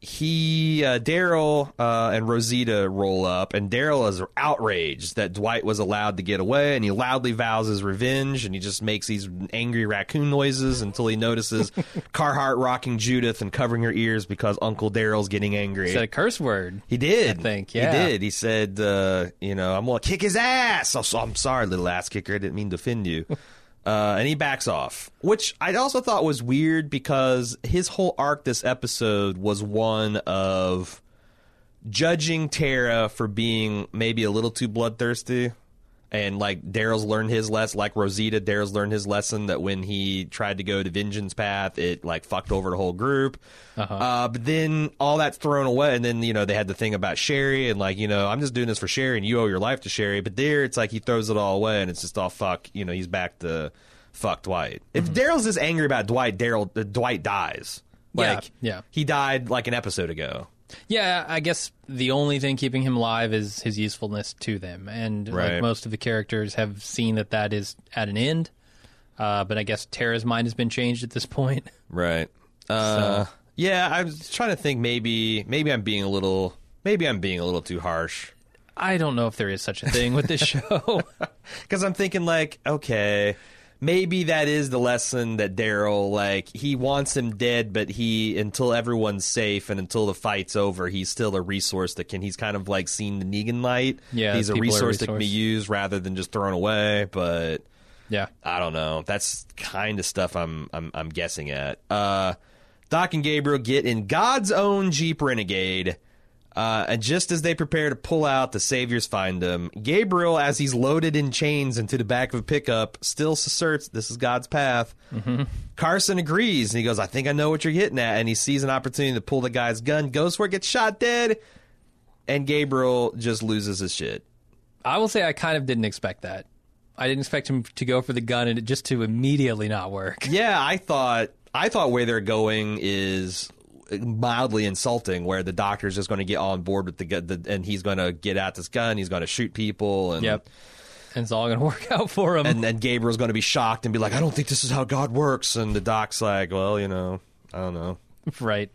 he, uh, Daryl, uh, and Rosita roll up, and Daryl is outraged that Dwight was allowed to get away, and he loudly vows his revenge, and he just makes these angry raccoon noises until he notices Carhart rocking Judith and covering her ears because Uncle Daryl's getting angry. Said a curse word. He did. I think, yeah. He did. He said, uh, you know, I'm to kick his ass. Oh, so I'm sorry, little ass kicker. I didn't mean to offend you. Uh, and he backs off, which I also thought was weird because his whole arc this episode was one of judging Tara for being maybe a little too bloodthirsty. And like Daryl's learned his lesson, like Rosita, Daryl's learned his lesson that when he tried to go to Vengeance Path, it like fucked over the whole group. uh but then all that's thrown away, and then you know they had the thing about Sherry, and like you know I'm just doing this for Sherry, and you owe your life to Sherry. But there, it's like he throws it all away, and it's just all fuck. You know, he's back to fuck Dwight. If Daryl's just angry about Dwight, Daryl uh, Dwight dies. Yeah, Like yeah. he died like an episode ago. Yeah, I guess the only thing keeping him alive is his usefulness to them, and Right. like most of the characters have seen that that is at an end. Uh, but I guess Tara's mind has been changed at this point. Right. Uh, yeah, I was trying to think. Maybe, maybe I'm being a little. Maybe I'm being a little too harsh I don't know if there is such a thing with this show. because I'm thinking like, okay, maybe that is the lesson that Daryl like he wants him dead, but he until everyone's safe and until the fight's over, he's still a resource that can. He's kind of like seen the Negan light. Yeah, he's a are a resource that can be used rather than just thrown away. But yeah, I don't know. That's kind of stuff I'm I'm I'm guessing at. Uh, Doc and Gabriel get in God's own Jeep Renegade. Uh, and just as they prepare to pull out, the saviors find them. Gabriel, as he's loaded in chains into the back of a pickup, still asserts this is God's path. Mm-hmm. Carson agrees, and he goes, I think I know what you're getting at. And he sees an opportunity to pull the guy's gun, goes for it, gets shot dead, and Gabriel just loses his shit. I will say I kind of didn't expect that. I didn't expect him to go for the gun and it just to immediately not work. Yeah, I thought I thought where they're going is mildly insulting, where the doctor's just going to get on board with the, the and he's going to get out this gun, he's going to shoot people, and Yep. And it's all going to work out for him. and then Gabriel's going to be shocked and be like, "I don't think this is how God works," and the doc's like, "Well, you know, I don't know." right.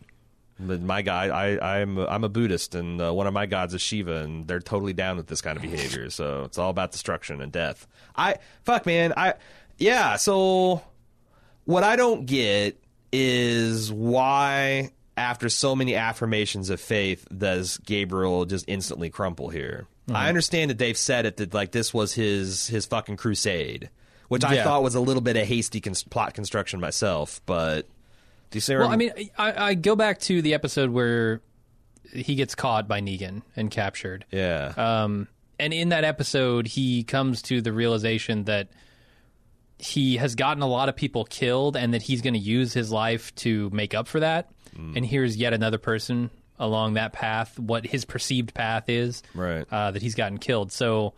But my guy, I, I'm I'm a Buddhist, and uh, one of my gods is Shiva, and they're totally down with this kind of behavior. So it's all about destruction and death. I fuck, man. I yeah. So what I don't get is why, after so many affirmations of faith, does Gabriel just instantly crumple here? I understand that they've said it that like this was his his fucking crusade, which I thought was a little bit of hasty cons- plot construction myself, but. Do you see? Well, I I'm- mean, I, I go back to the episode where he gets caught by Negan and captured. yeah. Um, and in that episode, he comes to the realization that he has gotten a lot of people killed and that he's going to use his life to make up for that. Mm. And here's yet another person along that path, what his perceived path is, Right. uh, that he's gotten killed. So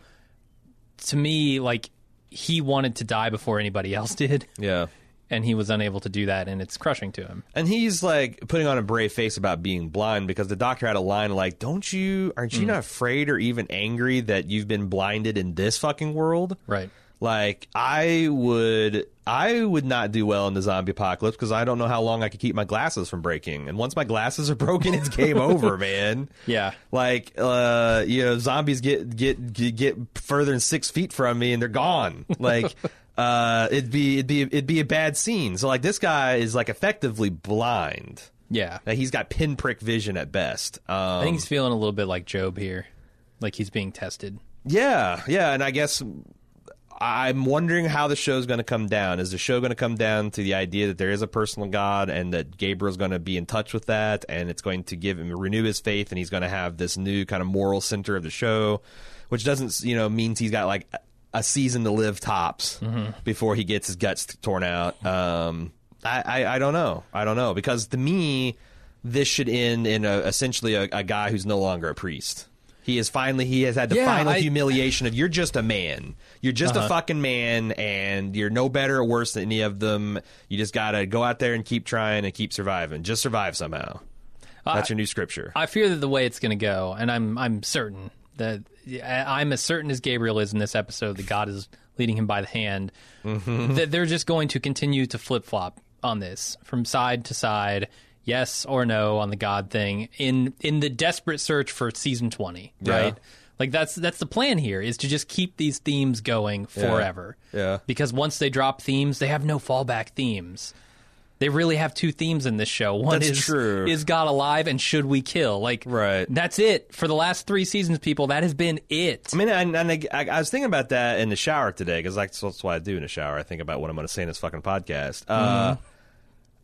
to me, like, he wanted to die before anybody else did, yeah. and he was unable to do that, and it's crushing to him. And he's like putting on a brave face about being blind because the doctor had a line like, "Don't you? Aren't you not afraid or even angry that you've been blinded in this fucking world?" Right. Like I would, I would not do well in the zombie apocalypse because I don't know how long I could keep my glasses from breaking. And once my glasses are broken, it's game over, man. Yeah. Like, uh, you know, zombies get, get get further than six feet from me and they're gone. Like, uh, it'd be it'd be it'd be a bad scene. So like, this guy is like effectively blind. Yeah. Like, he's got pinprick vision at best. Um, I think he's feeling a little bit like Job here, like he's being tested. Yeah, yeah, and I guess I'm wondering how the show's going to come down. Is the show going to come down to the idea that there is a personal God and that Gabriel's going to be in touch with that, and it's going to give him renew his faith, and he's going to have this new kind of moral center of the show, which doesn't you know means he's got like a season to live tops before he gets his guts torn out. Um, I, I I don't know. I don't know because to me, this should end in a, essentially a, a guy who's no longer a priest. He is finally he has had the Yeah, final I- humiliation of you're just a man. You're just a fucking man, and you're no better or worse than any of them. You just gotta go out there and keep trying and keep surviving. Just survive somehow. That's your new scripture. I fear that the way it's going to go, and I'm I'm certain that I'm as certain as Gabriel is in this episode that God is leading him by the hand. Mm-hmm. That they're just going to continue to flip flop on this from side to side, yes or no on the God thing in in the desperate search for season twenty, Yeah. right? Like that's that's the plan here is to just keep these themes going forever. Yeah. Because once they drop themes, they have no fallback themes. They really have two themes in this show. One That's is true. is God alive and should we kill? Like Right. That's it for the last three seasons, people. That has been it. I mean, and, and I, I, I was thinking about that in the shower today because that's, that's what I do in the shower. I think about what I'm going to say in this fucking podcast. Uh,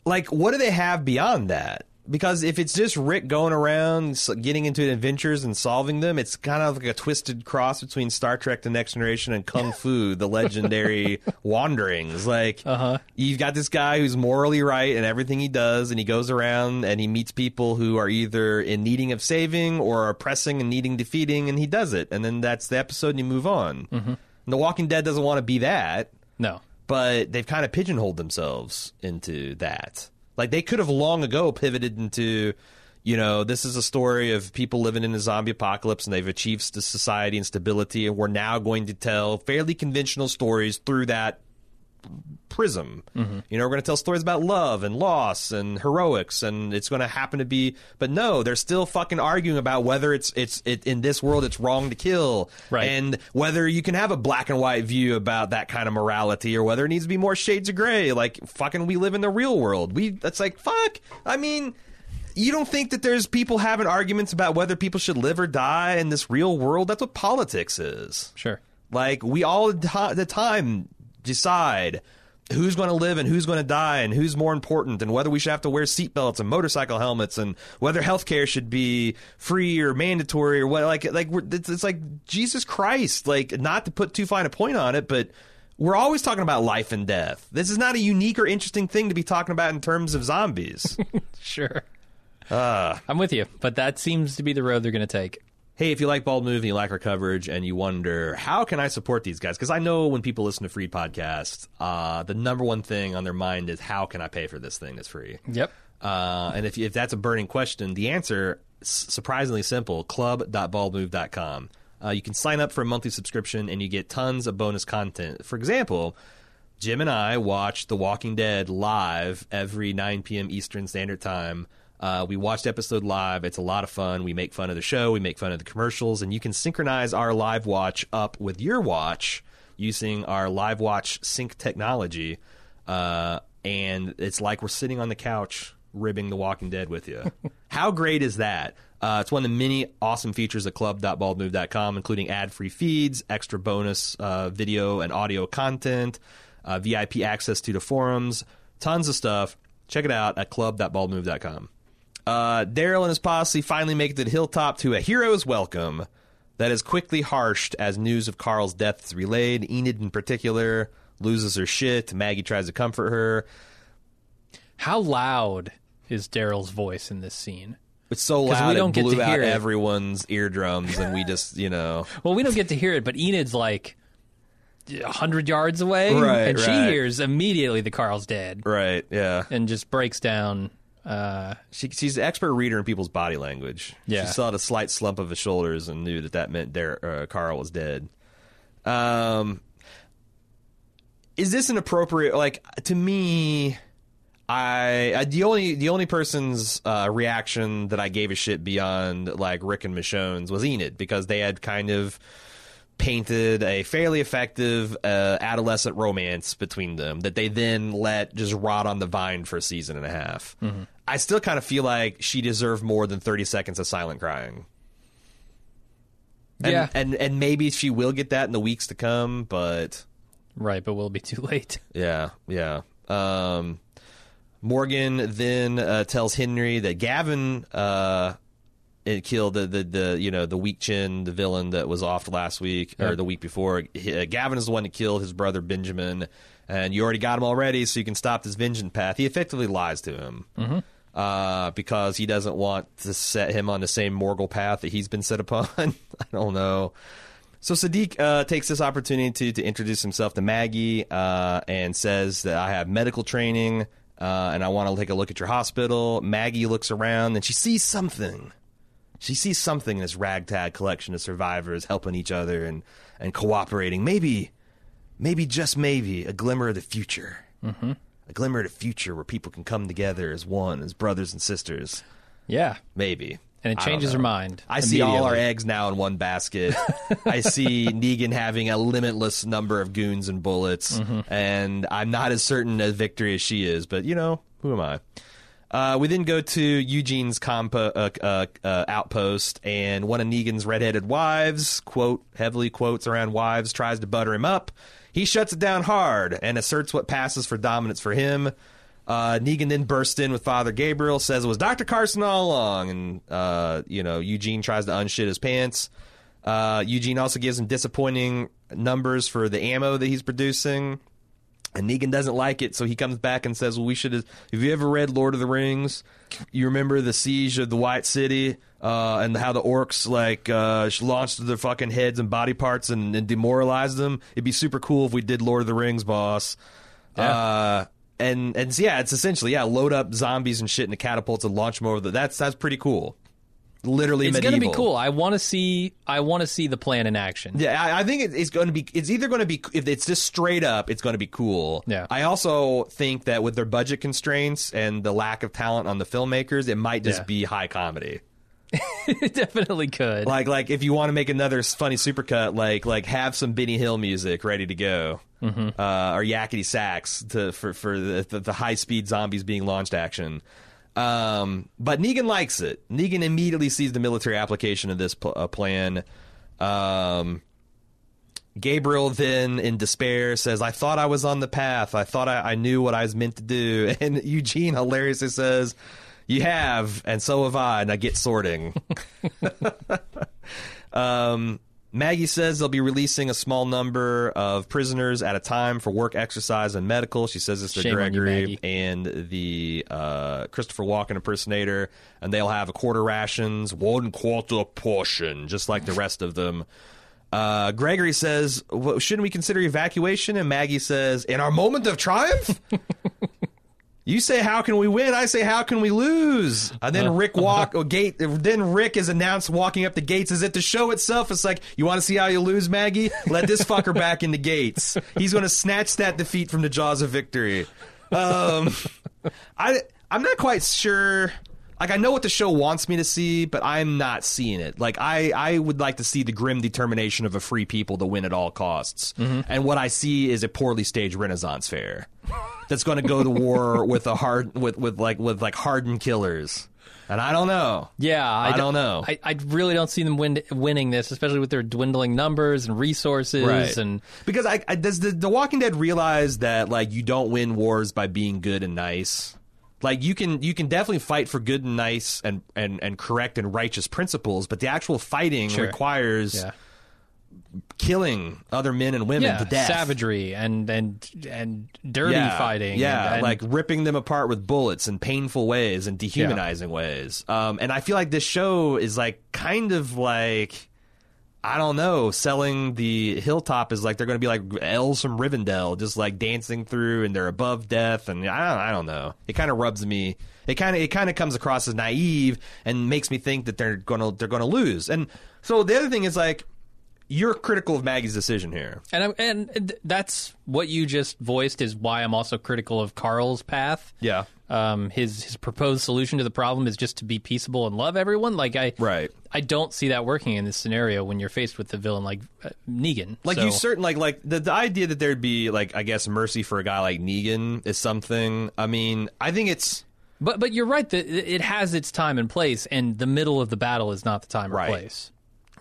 like, what do they have beyond that? Because if it's just Rick going around getting into adventures and solving them, it's kind of like a twisted cross between Star Trek: The Next Generation and Kung Fu: The Legendary Wanderings. Like, Uh-huh. you've got this guy who's morally right in everything he does, and he goes around and he meets people who are either in needing of saving or oppressing and needing defeating, and he does it. And then that's the episode, and you move on. Mm-hmm. And The Walking Dead doesn't want to be that No. But they've kind of pigeonholed themselves into that. Like they could have long ago pivoted into, you know, this is a story of people living in a zombie apocalypse and they've achieved society and stability, and we're now going to tell fairly conventional stories through that prism. Mm-hmm. You know, we're going to tell stories about love and loss and heroics, and it's going to happen to be. But no, they're still fucking arguing about whether it's it's it, in this world it's wrong to kill, Right. And whether you can have a black and white view about that kind of morality, or whether it needs to be more shades of gray. Like fucking, we live in the real world. We that's like fuck. I mean. You don't think that there's people having arguments about whether people should live or die in this real world? That's what politics is. Sure. Like we all the time decide who's going to live and who's going to die and who's more important and whether we should have to wear seatbelts and motorcycle helmets and whether healthcare should be free or mandatory or what like like we're, it's, it's like Jesus Christ like not to put too fine a point on it but we're always talking about life and death. This is not a unique or interesting thing to be talking about in terms of zombies. Sure. uh, I'm with you, but that seems to be the road they're going to take. Hey, if you like Bald Move and you like our coverage and you wonder, how can I support these guys? Because I know when people listen to free podcasts, uh, the number one thing on their mind is, how can I pay for this thing that's free? Yep. Uh, and if, if that's a burning question, the answer is surprisingly simple club.baldmove.com. Uh, you can sign up for a monthly subscription and you get tons of bonus content. For example, Jim and I watch The Walking Dead live every 9 p.m. Eastern Standard Time. Uh, we watched episode live. It's a lot of fun. We make fun of the show. We make fun of the commercials, and you can synchronize our live watch up with your watch using our live watch sync technology. Uh, and it's like we're sitting on the couch ribbing The Walking Dead with you. How great is that? Uh, it's one of the many awesome features at club.baldmove.com, including ad free feeds, extra bonus uh, video and audio content, uh, VIP access to the forums, tons of stuff. Check it out at club.baldmove.com. Uh, Daryl and his posse finally make it to the hilltop to a hero's welcome that is quickly harshed as news of Carl's death is relayed. Enid, in particular, loses her shit. Maggie tries to comfort her. How loud is Daryl's voice in this scene? It's so loud we don't it get to out hear it. everyone's eardrums, and we just, you know, Well, we don't get to hear it, but Enid's like a hundred yards away, Right, and she hears immediately the Carl's dead, right? Yeah, and just breaks down. Uh, she, she's an expert reader in people's body language. Yeah. she saw the slight slump of his shoulders and knew that that meant Der- uh, Carl was dead. Um, is this an appropriate? Like to me, I, I the only the only person's uh, reaction that I gave a shit beyond like Rick and Michonne's was Enid because they had kind of painted a fairly effective uh, adolescent romance between them that they then let just rot on the vine for a season and a half. I still kind of feel like she deserved more than 30 seconds of silent crying. And, Yeah. and and maybe she will get that in the weeks to come, but right, but will be too late? yeah, yeah. Um, Morgan then uh, tells Henry that Gavin uh, it killed the, the the you know the weak chin, the villain that was off last week or Yep. the week before. He- uh, Gavin is the one that killed his brother Benjamin, and you already got him already, so you can stop this vengeance path. He effectively lies to him. Uh, because he doesn't want to set him on the same Morgul path that he's been set upon. I don't know. So Siddiq uh, takes this opportunity to, to introduce himself to Maggie uh, and says that I have medical training uh, and I want to take a look at your hospital. Maggie looks around and she sees something. She sees something in this ragtag collection of survivors helping each other and, and cooperating. Maybe, maybe just maybe, a glimmer of the future. Mm-hmm. A glimmer of future where people can come together as one, as brothers and sisters. Yeah, Maybe. and it changes her mind. I see all our eggs now in one basket. I see Negan having a limitless number of goons and bullets, Mm-hmm. and I'm not as certain of victory as she is. But you know, who am I? Uh, we then go to Eugene's compo- uh, uh, uh, outpost, and one of Negan's redheaded wives, quote heavily quotes around wives, tries to butter him up. He shuts it down hard and asserts what passes for dominance for him. Uh, Negan then bursts in with Father Gabriel, says it was Dr. Carson all along, and uh, you know Eugene tries to unshit his pants. Uh, Eugene also gives him disappointing numbers for the ammo that he's producing. And Negan doesn't like it, so he comes back and says, "Well, we should have. Have you ever read Lord of the Rings? You remember the siege of the White City uh, and how the orcs like uh, launched their fucking heads and body parts and, and demoralized them? It'd be super cool if we did Lord of the Rings, boss." Uh, and and yeah, it's essentially yeah, load up zombies and shit in the catapults and launch them over the. That's that's pretty cool. Literally, It's medieval. gonna be cool. I want to see. I want to see the plan in action. Yeah, I, I think it, it's going to be. It's either going to be if it's just straight up, it's going to be cool. Yeah. I also think that with their budget constraints and the lack of talent on the filmmakers, it might just Yeah. be high comedy. it definitely could. Like, like if you want to make another funny supercut, like like have some Benny Hill music ready to go, Mm-hmm. uh, or yakety sax to for for the, the, the high speed zombies being launched action. Um, but Negan likes it. Negan immediately sees the military application of this pl- uh, plan. Um, Gabriel then, in despair, says, I thought I was on the path. I thought I, I knew what I was meant to do. And Eugene hilariously says, You have, and so have I, and I get sorting. um, Maggie says they'll be releasing a small number of prisoners at a time for work, exercise, and medical. She says this to Shame on you, Gregory and the uh, Christopher Walken impersonator, and they'll have a quarter rations, one quarter portion, just like the rest of them. Uh, Gregory says, well, "Shouldn't we consider evacuation?" And Maggie says, "In our moment of triumph." You say how can we win? I say how can we lose? And then Rick walk or gate. Then Rick is announced walking up the gates. Is it the show itself? It's like you want to see how you lose, Maggie? Let this fucker back in the gates. He's going to snatch that defeat from the jaws of victory. Um, I I'm not quite sure. Like I know what the show wants me to see, but I'm not seeing it. Like I I would like to see the grim determination of a free people to win at all costs. Mm-hmm. And what I see is a poorly staged Renaissance fair that's going to go to war with a hard with with like with like hardened killers. And I don't know. Yeah, I don't know. I, I really don't see them win, winning this, especially with their dwindling numbers and resources. And because I, I does the, the Walking Dead realize that like you don't win wars by being good and nice. Like you can you can definitely fight for good and nice and and, and correct and righteous principles, but the actual fighting Sure. requires yeah, killing other men and women yeah, to death. savagery and and and dirty yeah, fighting. Yeah, and, and- like ripping them apart with bullets in painful ways and dehumanizing ways. Um, and I feel like this show is like kind of like I don't know, selling the hilltop is like they're going to be like elves from Rivendell, just like dancing through, and they're above death, and I don't, I don't know. It kind of rubs me. It kind of it kind of comes across as naive and makes me think that they're gonna they're gonna lose. And so the other thing is like you're critical of Maggie's decision here. And I'm, and that's what you just voiced is why I'm also critical of Carl's path. Yeah. Um, his his proposed solution to the problem is just to be peaceable and love everyone. Like I, Right. I don't see that working in this scenario when you're faced with a villain like uh, Negan. Like So- you certain like like the, the idea that there'd be like I guess mercy for a guy like Negan is something. I mean, I think it's but but you're right that it has its time and place, and the middle of the battle is not the time or Right. place.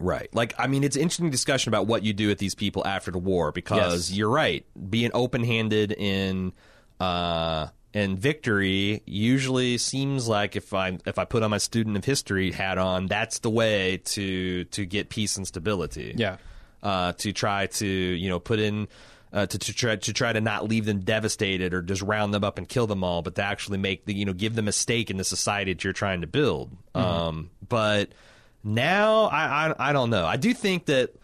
right. Like I mean, it's an interesting discussion about what you do with these people after the war because Yes. you're right. Being open handed in uh in victory usually seems like if I if I put on my student of history hat on, that's the way to to get peace and stability. Yeah. uh, to try to you know put in uh, to, to try to try to not leave them devastated or just round them up and kill them all, but to actually make the you know give them a stake in the society that you're trying to build. Um, but now I, I I don't know. I do think that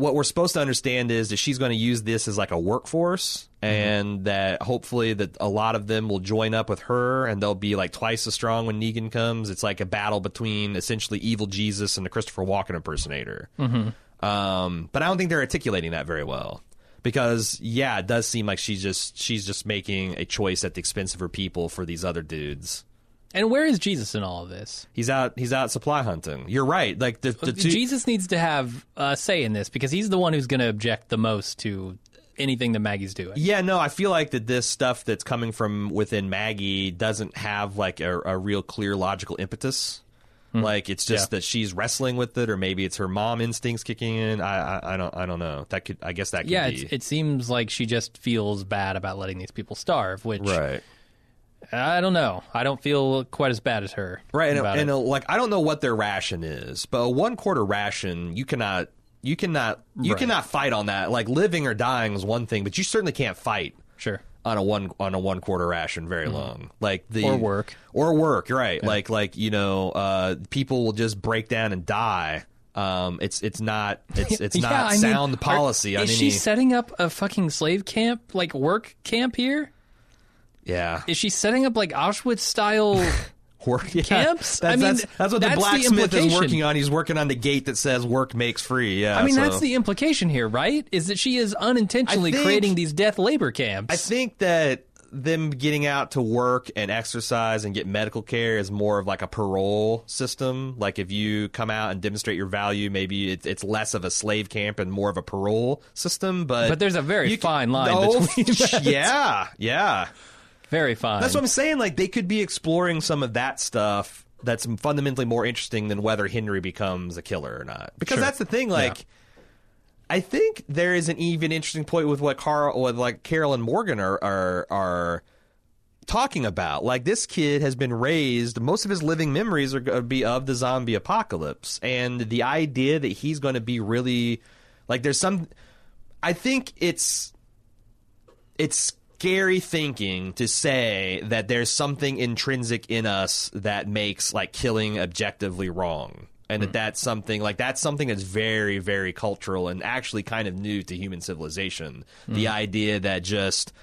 what we're supposed to understand is that she's going to use this as like a workforce and that hopefully that a lot of them will join up with her and they'll be like twice as strong when Negan comes. It's like a battle between essentially evil Jesus and the Christopher Walken impersonator. Um, but I don't think they're articulating that very well because yeah, it does seem like she's just she's just making a choice at the expense of her people for these other dudes. And where is Jesus in all of this? He's out he's out supply hunting. You're right. Like the, the two, Jesus needs to have a say in this because he's the one who's going to object the most to anything that Maggie's doing. Yeah, no, I feel like that this stuff that's coming from within Maggie doesn't have like a, a real clear logical impetus. Hmm. Like it's just Yeah. that she's wrestling with it, or maybe it's her mom instincts kicking in. I, I, I don't, I don't know. That could, I guess that could Yeah, it seems like she just feels bad about letting these people starve, which right, I don't know. I don't feel quite as bad as her. right. And, and like I don't know what their ration is, but a one quarter ration, you cannot, you cannot, you Right. cannot fight on that. Like living or dying is one thing, but you certainly can't fight sure. on a one on a one quarter ration very long. Like the Mm-hmm. Or work. or work. You're right. Like like you know, uh, people will just break down and die. Um, it's it's not it's it's Yeah, not I mean, sound are- policy on Is any. she setting up a fucking slave camp, like work camp here? Yeah, Is she setting up like Auschwitz style? work yeah. Camps? That's, I mean, that's, that's what that's the the blacksmith is working on. He's working on the gate that says "work makes free." Yeah, I mean, so- that's the implication here, right? Is that she is unintentionally think- creating these death labor camps? I think that them getting out to work and exercise and get medical care is more of like a parole system. Like if you come out and demonstrate your value, maybe it's, it's less of a slave camp and more of a parole system. But But there's a very you can- fine line Oh. Yeah, yeah. Very fine. That's what I'm saying. Like they could be exploring some of that stuff that's fundamentally more interesting than whether Henry becomes a killer or not. Because Sure. that's the thing. Like I think there is an even interesting point with what Carl, what like Carol and Morgan are are are talking about. Like this kid has been raised; most of his living memories are going to be of the zombie apocalypse, and the idea that he's going to be really like there's some. I think it's it's scary thinking to say that there's something intrinsic in us that makes like killing objectively wrong. And that that's something like that's something that's very very cultural and actually kind of new to human civilization. The idea that just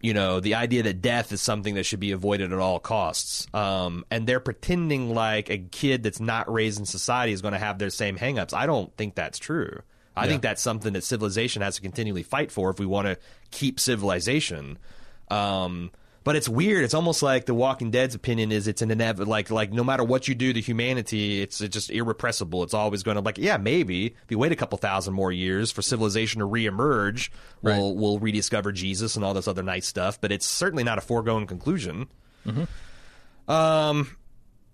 you know the idea that death is something that should be avoided at all costs. Um, and they're pretending like a kid that's not raised in society is going to have their same hangups. I don't think that's true i think that's something that civilization has to continually fight for if we want to keep civilization um, but it's weird. It's almost like The Walking Dead's opinion is it's an inevitable. Like like no matter what you do to humanity, it's, it's just irrepressible. It's always going to like yeah maybe if you wait a couple thousand more years for civilization to reemerge, we'll we'll rediscover Jesus and all this other nice stuff. But it's certainly not a foregone conclusion. Um,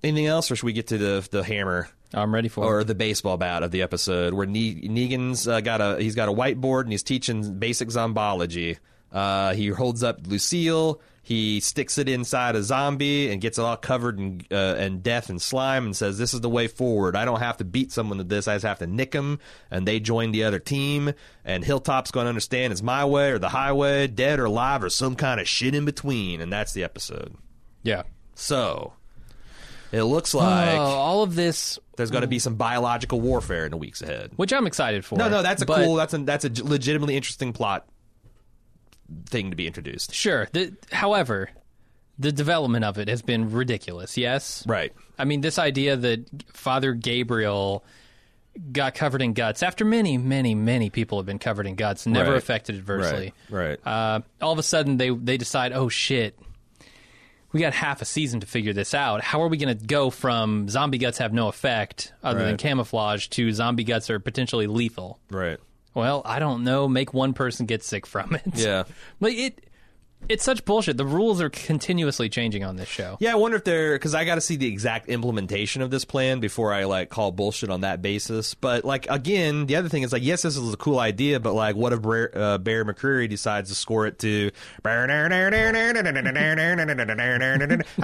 anything else, or should we get to the the hammer? I'm ready for or it. the baseball bat of the episode where ne- Negan's uh, got a he's got a whiteboard and he's teaching basic zombology. Uh, he holds up Lucille. He sticks it inside a zombie and gets it all covered in uh, in death and slime and says, "This is the way forward. I don't have to beat someone to this. I just have to nick them." And they join the other team. And Hilltop's going to understand it's my way or the highway, dead or alive, or some kind of shit in between. And that's the episode. Yeah. So it looks like Oh, all of this, there's going to be some biological warfare in the weeks ahead. which I'm excited for. No, no, that's a but- cool. That's a that's a legitimately interesting plot thing to be introduced. Sure. The, however, the development of it has been ridiculous. Yes. Right. I mean, this idea that Father Gabriel got covered in guts after many, many, many people have been covered in guts, never Right. affected adversely. Right. Right. Uh, all of a sudden, they they decide, oh shit, we got half a season to figure this out. How are we going to go from zombie guts have no effect other than camouflage to zombie guts are potentially lethal? right. Well, I don't know. Make one person get sick from it. Yeah. like it. It's such bullshit. The rules are continuously changing on this show. Yeah, I wonder if they're because I got to see the exact implementation of this plan before I like call bullshit on that basis. But like again, the other thing is like, yes, this is a cool idea, but like, what if Bear, uh, Bear McCreary decides to score it to? I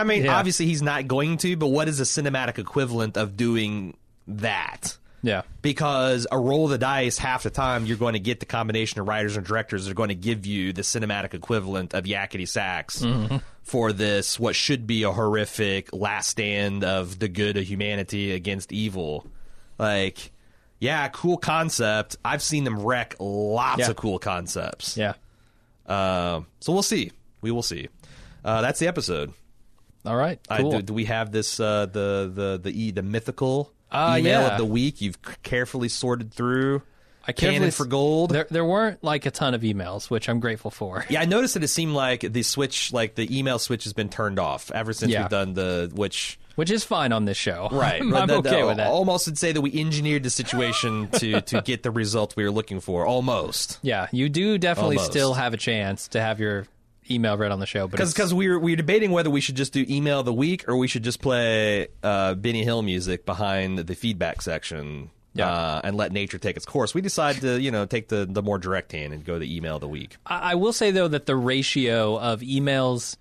mean, Yeah. obviously he's not going to, but what is the cinematic equivalent of doing that? Yeah. because a roll of the dice half the time you're going to get the combination of writers and directors that are going to give you the cinematic equivalent of yakety sax for this what should be a horrific last stand of the good of humanity against evil like yeah cool concept i've seen them wreck lots Yeah. of cool concepts Yeah. uh, so we'll see we will see uh, that's the episode All right. I- do, do we have this uh, the the the e the mythical Uh, email yeah. of the week you've carefully sorted through? I Cannon for gold. There, there weren't like a ton of emails, which I'm grateful for. yeah, I noticed that it seemed like the switch, like the email switch, has been turned off ever since Yeah. we've done the which. Which is fine on this show. Right, I'm, I'm the- okay the- with that. Almost would say that we engineered the situation to to get the result we were looking for. Almost. Yeah, you do definitely Almost. still have a chance to have your email read on the show, but Because we were we were debating whether we should just do email of the week or we should just play uh, Benny Hill music behind the feedback section. Yeah. Uh, and let nature take its course. We decided to, you know, take the, the more direct hand and go the email of the week. I, I will say though that the ratio of emails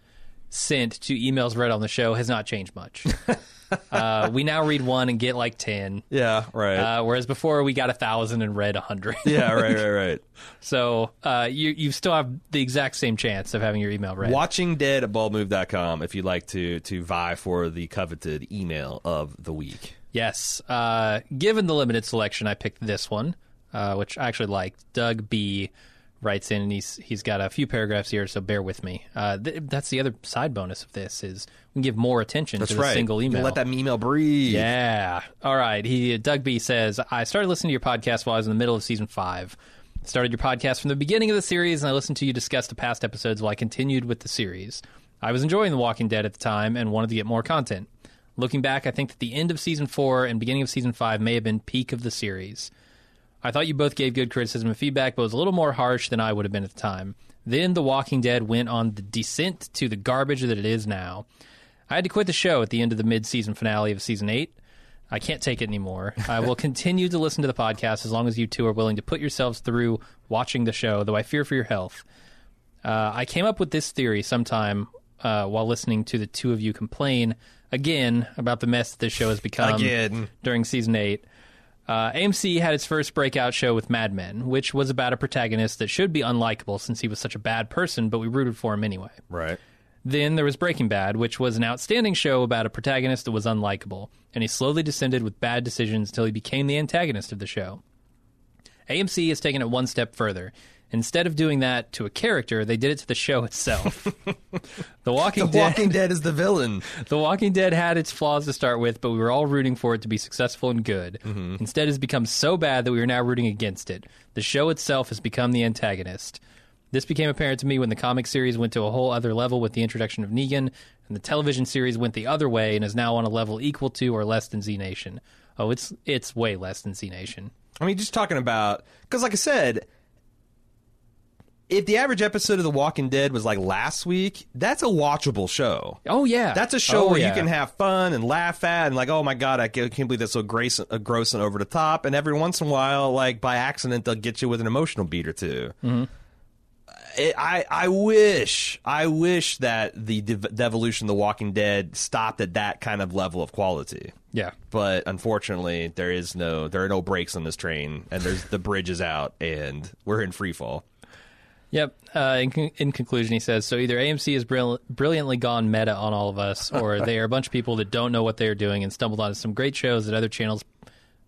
sent to emails read on the show has not changed much. uh, we now read one and get like ten, Yeah, right. uh, whereas before we got a thousand and read a hundred. yeah, right, right, right. so uh, you you still have the exact same chance of having your email read. Watching Dead at baldmove.com if you'd like to to vie for the coveted email of the week. Yes. Uh, given the limited selection, I picked this one, uh, which I actually liked. Doug B writes in, and he's he's got a few paragraphs here, so bear with me. Uh, th- that's the other side bonus of this is we can give more attention That's to the right. single email. Let that email breathe. Yeah. All right. He Doug B says, I started listening to your podcast while I was in the middle of season five. Started your podcast from the beginning of the series, and I listened to you discuss the past episodes while I continued with the series. I was enjoying The Walking Dead at the time and wanted to get more content. Looking back, I think that the end of season four and beginning of season five may have been peak of the series. I thought you both gave good criticism and feedback, but was a little more harsh than I would have been at the time. Then The Walking Dead went on the descent to the garbage that it is now. I had to quit the show at the end of the mid season finale of season 8. I can't take it anymore. I will continue to listen to the podcast as long as you two are willing to put yourselves through watching the show, though I fear for your health. Uh, I came up with this theory sometime uh, while listening to the two of you complain again about the mess that this show has become Again. during season eight. Uh, AMC had its first breakout show with Mad Men, which was about a protagonist that should be unlikable since he was such a bad person, but we rooted for him anyway. Right. Then there was Breaking Bad, which was an outstanding show about a protagonist that was unlikable, and he slowly descended with bad decisions until he became the antagonist of the show. AMC has taken it one step further. Instead of doing that to a character, they did it to the show itself. the Walking The Dead Walking Dead is the villain. the Walking Dead had its flaws to start with, but we were all rooting for it to be successful and good. Mm-hmm. Instead, it's become so bad that we are now rooting against it. The show itself has become the antagonist. This became apparent to me when the comic series went to a whole other level with the introduction of Negan, and the television series went the other way and is now on a level equal to or less than Z Nation. Oh, it's it's way less than Z Nation. I mean, just talking about because, like I said, if the average episode of The Walking Dead was like last week, that's a watchable show. Oh yeah, That's a show Oh, where yeah. you can have fun and laugh at, and like, oh my god, I can't believe that's so grace, uh, gross and over the top. And every once in a while, like by accident, they'll get you with an emotional beat or 2 Mm-hmm. It, I I wish I wish that the dev- devolution of The Walking Dead stopped at that kind of level of quality. yeah. But unfortunately, there is no there are no brakes on this train, and there's the bridge is out, and we're in free fall. Yep. Uh, in, con- in conclusion, he says so either AMC has brill- brilliantly gone meta on all of us, or they are a bunch of people that don't know what they are doing and stumbled onto some great shows that other channels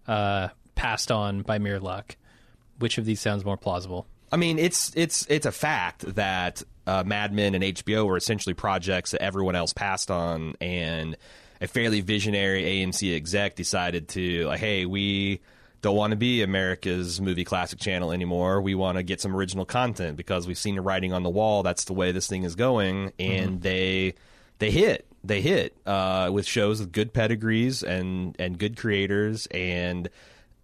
uh, passed on by mere luck. Which of these sounds more plausible? I mean, it's it's it's a fact that uh, Mad Men and HBO were essentially projects that everyone else passed on, and a fairly visionary AMC exec decided to like, hey, we don't want to be America's movie classic channel anymore. We want to get some original content because we've seen the writing on the wall. That's the way this thing is going, and they they hit they hit uh, with shows with good pedigrees and and good creators, and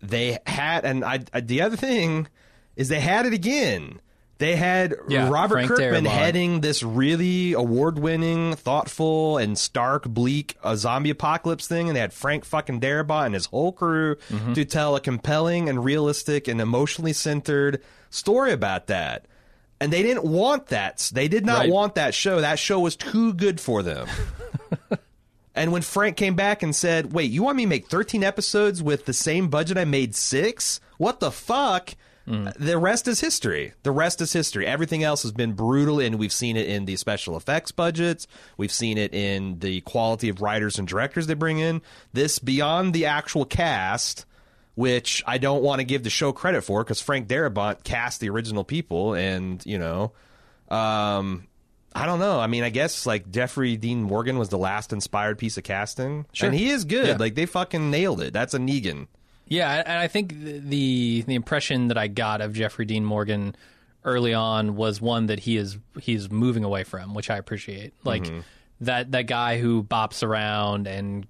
they had and I, I the other thing is they had it again. They had Yeah, Robert Frank Kirkman Darabont. heading this really award-winning, thoughtful, and stark, bleak uh, zombie apocalypse thing, and they had Frank fucking Darabont and his whole crew Mm-hmm. to tell a compelling and realistic and emotionally centered story about that. And they didn't want that. They did not Right. want that show. That show was too good for them. And when Frank came back and said, "Wait, you want me to make 13 episodes with the same budget I made 6? What the fuck?" The rest is history. The rest is history. Everything else has been brutal and we've seen it in the special effects budgets. We've seen it in the quality of writers and directors they bring in. This beyond the actual cast which I don't want to give the show credit for because Frank Darabont cast the original people, and you know, um, I don't know. I mean, I guess like Jeffrey Dean Morgan was the last inspired piece of casting, Sure. and he is good. Yeah. Like they fucking nailed it. That's a Negan. Yeah, and I think the the impression that I got of Jeffrey Dean Morgan early on was one that he is he's moving away from, which I appreciate. Like that that guy who bops around and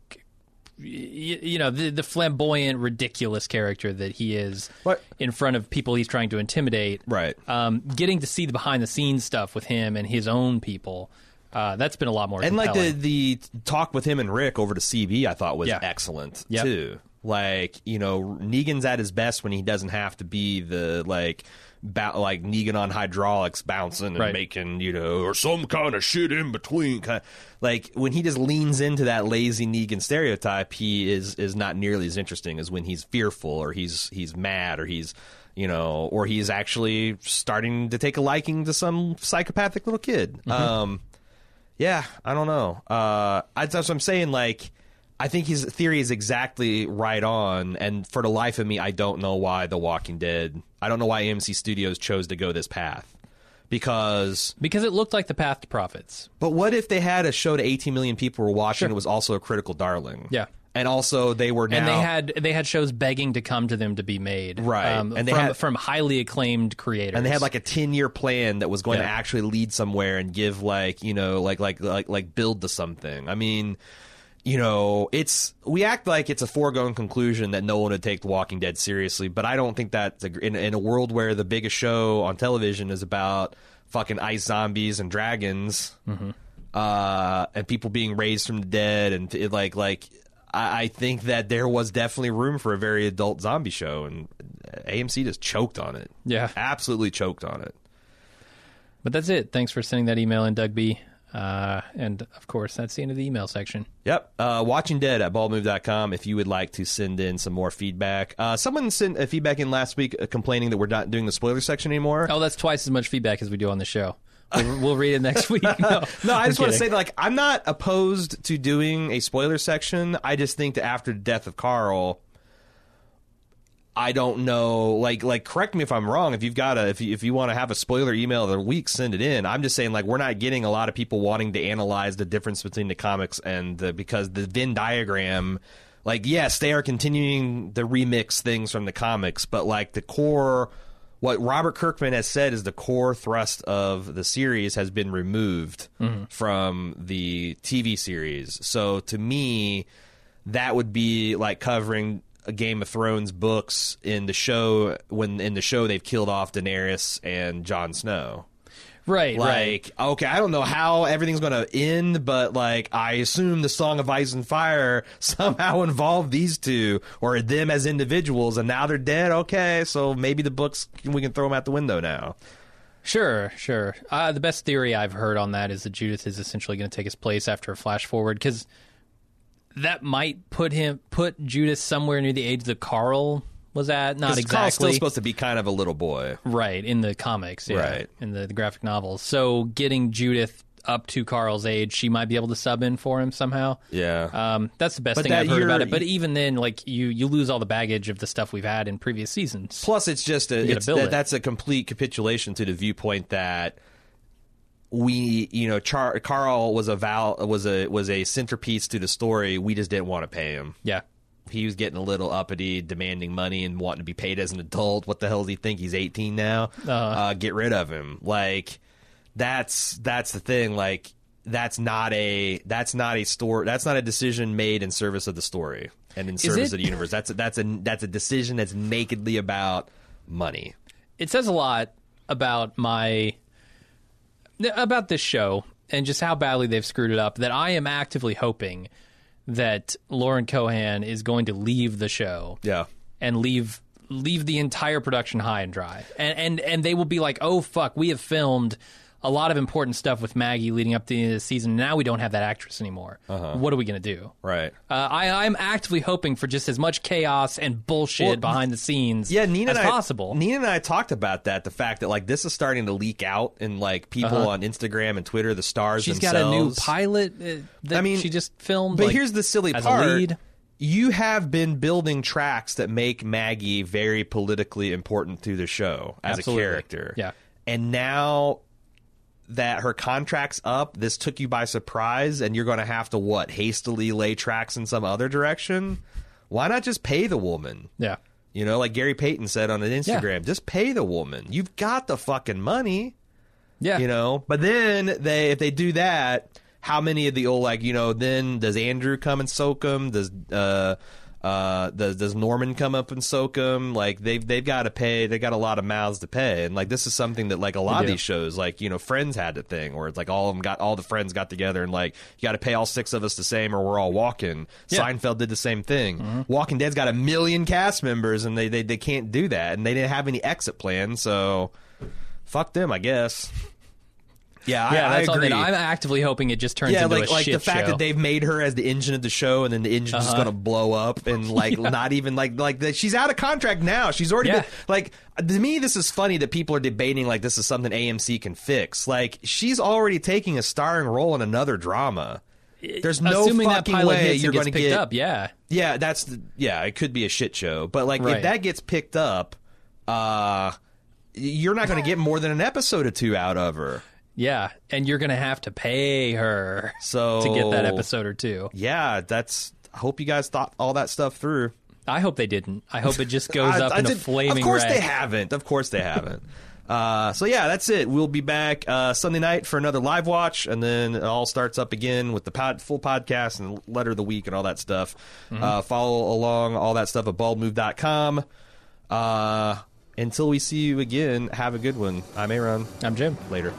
y- you know the, the flamboyant, ridiculous character that he is What- in front of people he's trying to intimidate. Right. Um, getting to see the behind the scenes stuff with him and his own people. Uh, that's been a lot more And like the the talk with him and Rick over to CB, I thought was Yeah. excellent Yep. too. Like you know, Negan's at his best when he doesn't have to be the like. Ba- like Negan on hydraulics bouncing and Right. making, you know, or some kind of shit in between. Kind like when he just leans into that lazy Negan stereotype, he is is not nearly as interesting as when he's fearful or he's he's mad or he's you know or he's actually starting to take a liking to some psychopathic little kid. Um, yeah, I don't know. Uh, I, that's what I'm saying. Like, I think his theory is exactly right on. And for the life of me, I don't know why The Walking Dead. I don't know why AMC Studios chose to go this path. Because, because it looked like the path to profits. but what if they had a show to 18 million people were watching? It was also a critical darling. Yeah. and also they were now. and they had they had shows begging to come to them to be made, Right. Um, And they from, had- from highly acclaimed creators, and they had like a 10 year plan that was going to actually lead somewhere and give like you know like like like like build to something i mean you know it's we act like it's a foregone conclusion that no one would take the walking dead seriously but i don't think that's a, in, in a world where the biggest show on television is about fucking ice zombies and dragons uh and people being raised from the dead and it, like like I, I think that there was definitely room for a very adult zombie show, and AMC just choked on it. Yeah. absolutely choked on it. But that's it. Thanks for sending that email in, Doug B. Uh, and of course, that's the end of the email section. Yep. Uh, Watching Dead at baldmove.com if you would like to send in some more feedback. Uh, someone sent a feedback in last week uh, complaining that we're not doing the spoiler section anymore. Oh, that's twice as much feedback as we do on the show. We'll, we'll read it next week. No, No, I just want to say, like, I'm not opposed to doing a spoiler section. I just think that after the death of Carl, I don't know. Like, like, correct me if I'm wrong. If you've got a, if you, if you want to have a spoiler email of the week, send it in. I'm just saying, like, we're not getting a lot of people wanting to analyze the difference between the comics and the because the Venn diagram. Like, yes, they are continuing the remix things from the comics, but like the core what Robert Kirkman has said is the core thrust of the series has been removed mm-hmm. from the TV series. So to me, that would be like covering Game of Thrones books in the show when in the show they've killed off Daenerys and Jon Snow. right, right. Like, okay, I don't know how everything's going to end, but like, I assume the Song of Ice and Fire somehow involved these two or them as individuals, and now they're dead. Okay, so maybe the books we can throw them out the window now. Sure, sure. Uh, the best theory I've heard on that is that Judith is essentially going to take his place after a flash forward because that might put him put Judith somewhere near the age that Carl was at. Not 'Cause Carl's still exactly supposed to be kind of a little boy. right in the comics, yeah, Right. in the, the graphic novels. So getting Judith up to Carl's age, she might be able to sub in for him somehow. Yeah. Um, that's the best But thing I've heard about it. But even then, like you, you lose all the baggage of the stuff we've had in previous seasons. Plus, it's just a it's, that, it. that's a complete capitulation to the viewpoint that we, you know, Char- Carl was a val was a was a centerpiece to the story. We just didn't want to pay him. Yeah, He was getting a little uppity, demanding money and wanting to be paid as an adult. What the hell does he think? He's 18 now. Uh-huh. Uh, get rid of him. Like that's that's the thing. Like that's not a that's not a story. That's not a decision made in service of the story and in service it- of the universe. That's a, that's a that's a decision that's nakedly about money. it says a lot about my about this show and just how badly they've screwed it up that I am actively hoping that Lauren Cohan is going to leave the show Yeah. and leave leave the entire production high and dry. And and and they will be like, "Oh fuck, we have filmed a lot of important stuff with Maggie leading up to the end of the season. Now we don't have that actress anymore. What are we going to do?" Right. Uh, I, I'm actively hoping for just as much chaos and bullshit Well, behind the scenes Yeah, Nina as and I, possible. Nina and I talked about that. The fact that like this is starting to leak out, and like people on Instagram and Twitter, the stars. Uh-huh. She's themselves. got a new pilot uh, that I mean, she just filmed. But like, here's the silly part: you have been building tracks that make Maggie very politically important to the show as Absolutely. a character. Yeah. and now that her contract's up, this took you by surprise, and you're going to have to what hastily lay tracks in some other direction. Why not just pay the woman? Yeah. You know, like Gary Payton said on an Instagram, just pay the woman. You've got the fucking money Yeah. you know. But then they, if they do that, how many of the old like you know? Then does Andrew come and soak them? Does uh uh does does Norman come up and soak him? Like they've they've got to pay. They got a lot of mouths to pay, and like this is something that like a lot of these shows, like you know, Friends had a thing where it's like all of them got all the friends got together and like you got to pay all six of us the same or we're all walking. Yeah. Seinfeld did the same thing. Walking Dead's got a million cast members and they, they they can't do that, and they didn't have any exit plan, so fuck them, I guess. Yeah, yeah, I, that's I all agree. that. I'm actively hoping it just turns yeah, into like a like shit the fact show. that they've made her as the engine of the show, and then the engine's just Uh-huh. gonna blow up, and like not even like like the, she's out of contract now. She's already Yeah. been like to me. This is funny that people are debating like this is something AMC can fix. Like she's already taking a starring role in another drama. There's no Assuming that fucking pilot way hits you're going gets to picked get up, yeah. yeah, that's the, yeah. It could be a shit show, but like Right. if that gets picked up, uh, you're not going to get more than an episode or two out of her. Yeah, and you're going to have to pay her So to get that episode or two. Yeah, that's. I hope you guys thought all that stuff through. I hope they didn't. I hope it just goes I- up I in a did- flaming Of course wreck. they haven't. Of course they haven't. Uh, so yeah, that's it. We'll be back uh, Sunday night for another live watch, and then it all starts up again with the pod, full podcast and letter of the week and all that stuff. Mm-hmm. Uh, follow along all that stuff at baldmove.com. Uh, until we see you again, have a good one. I'm Aaron. I'm Jim. Later.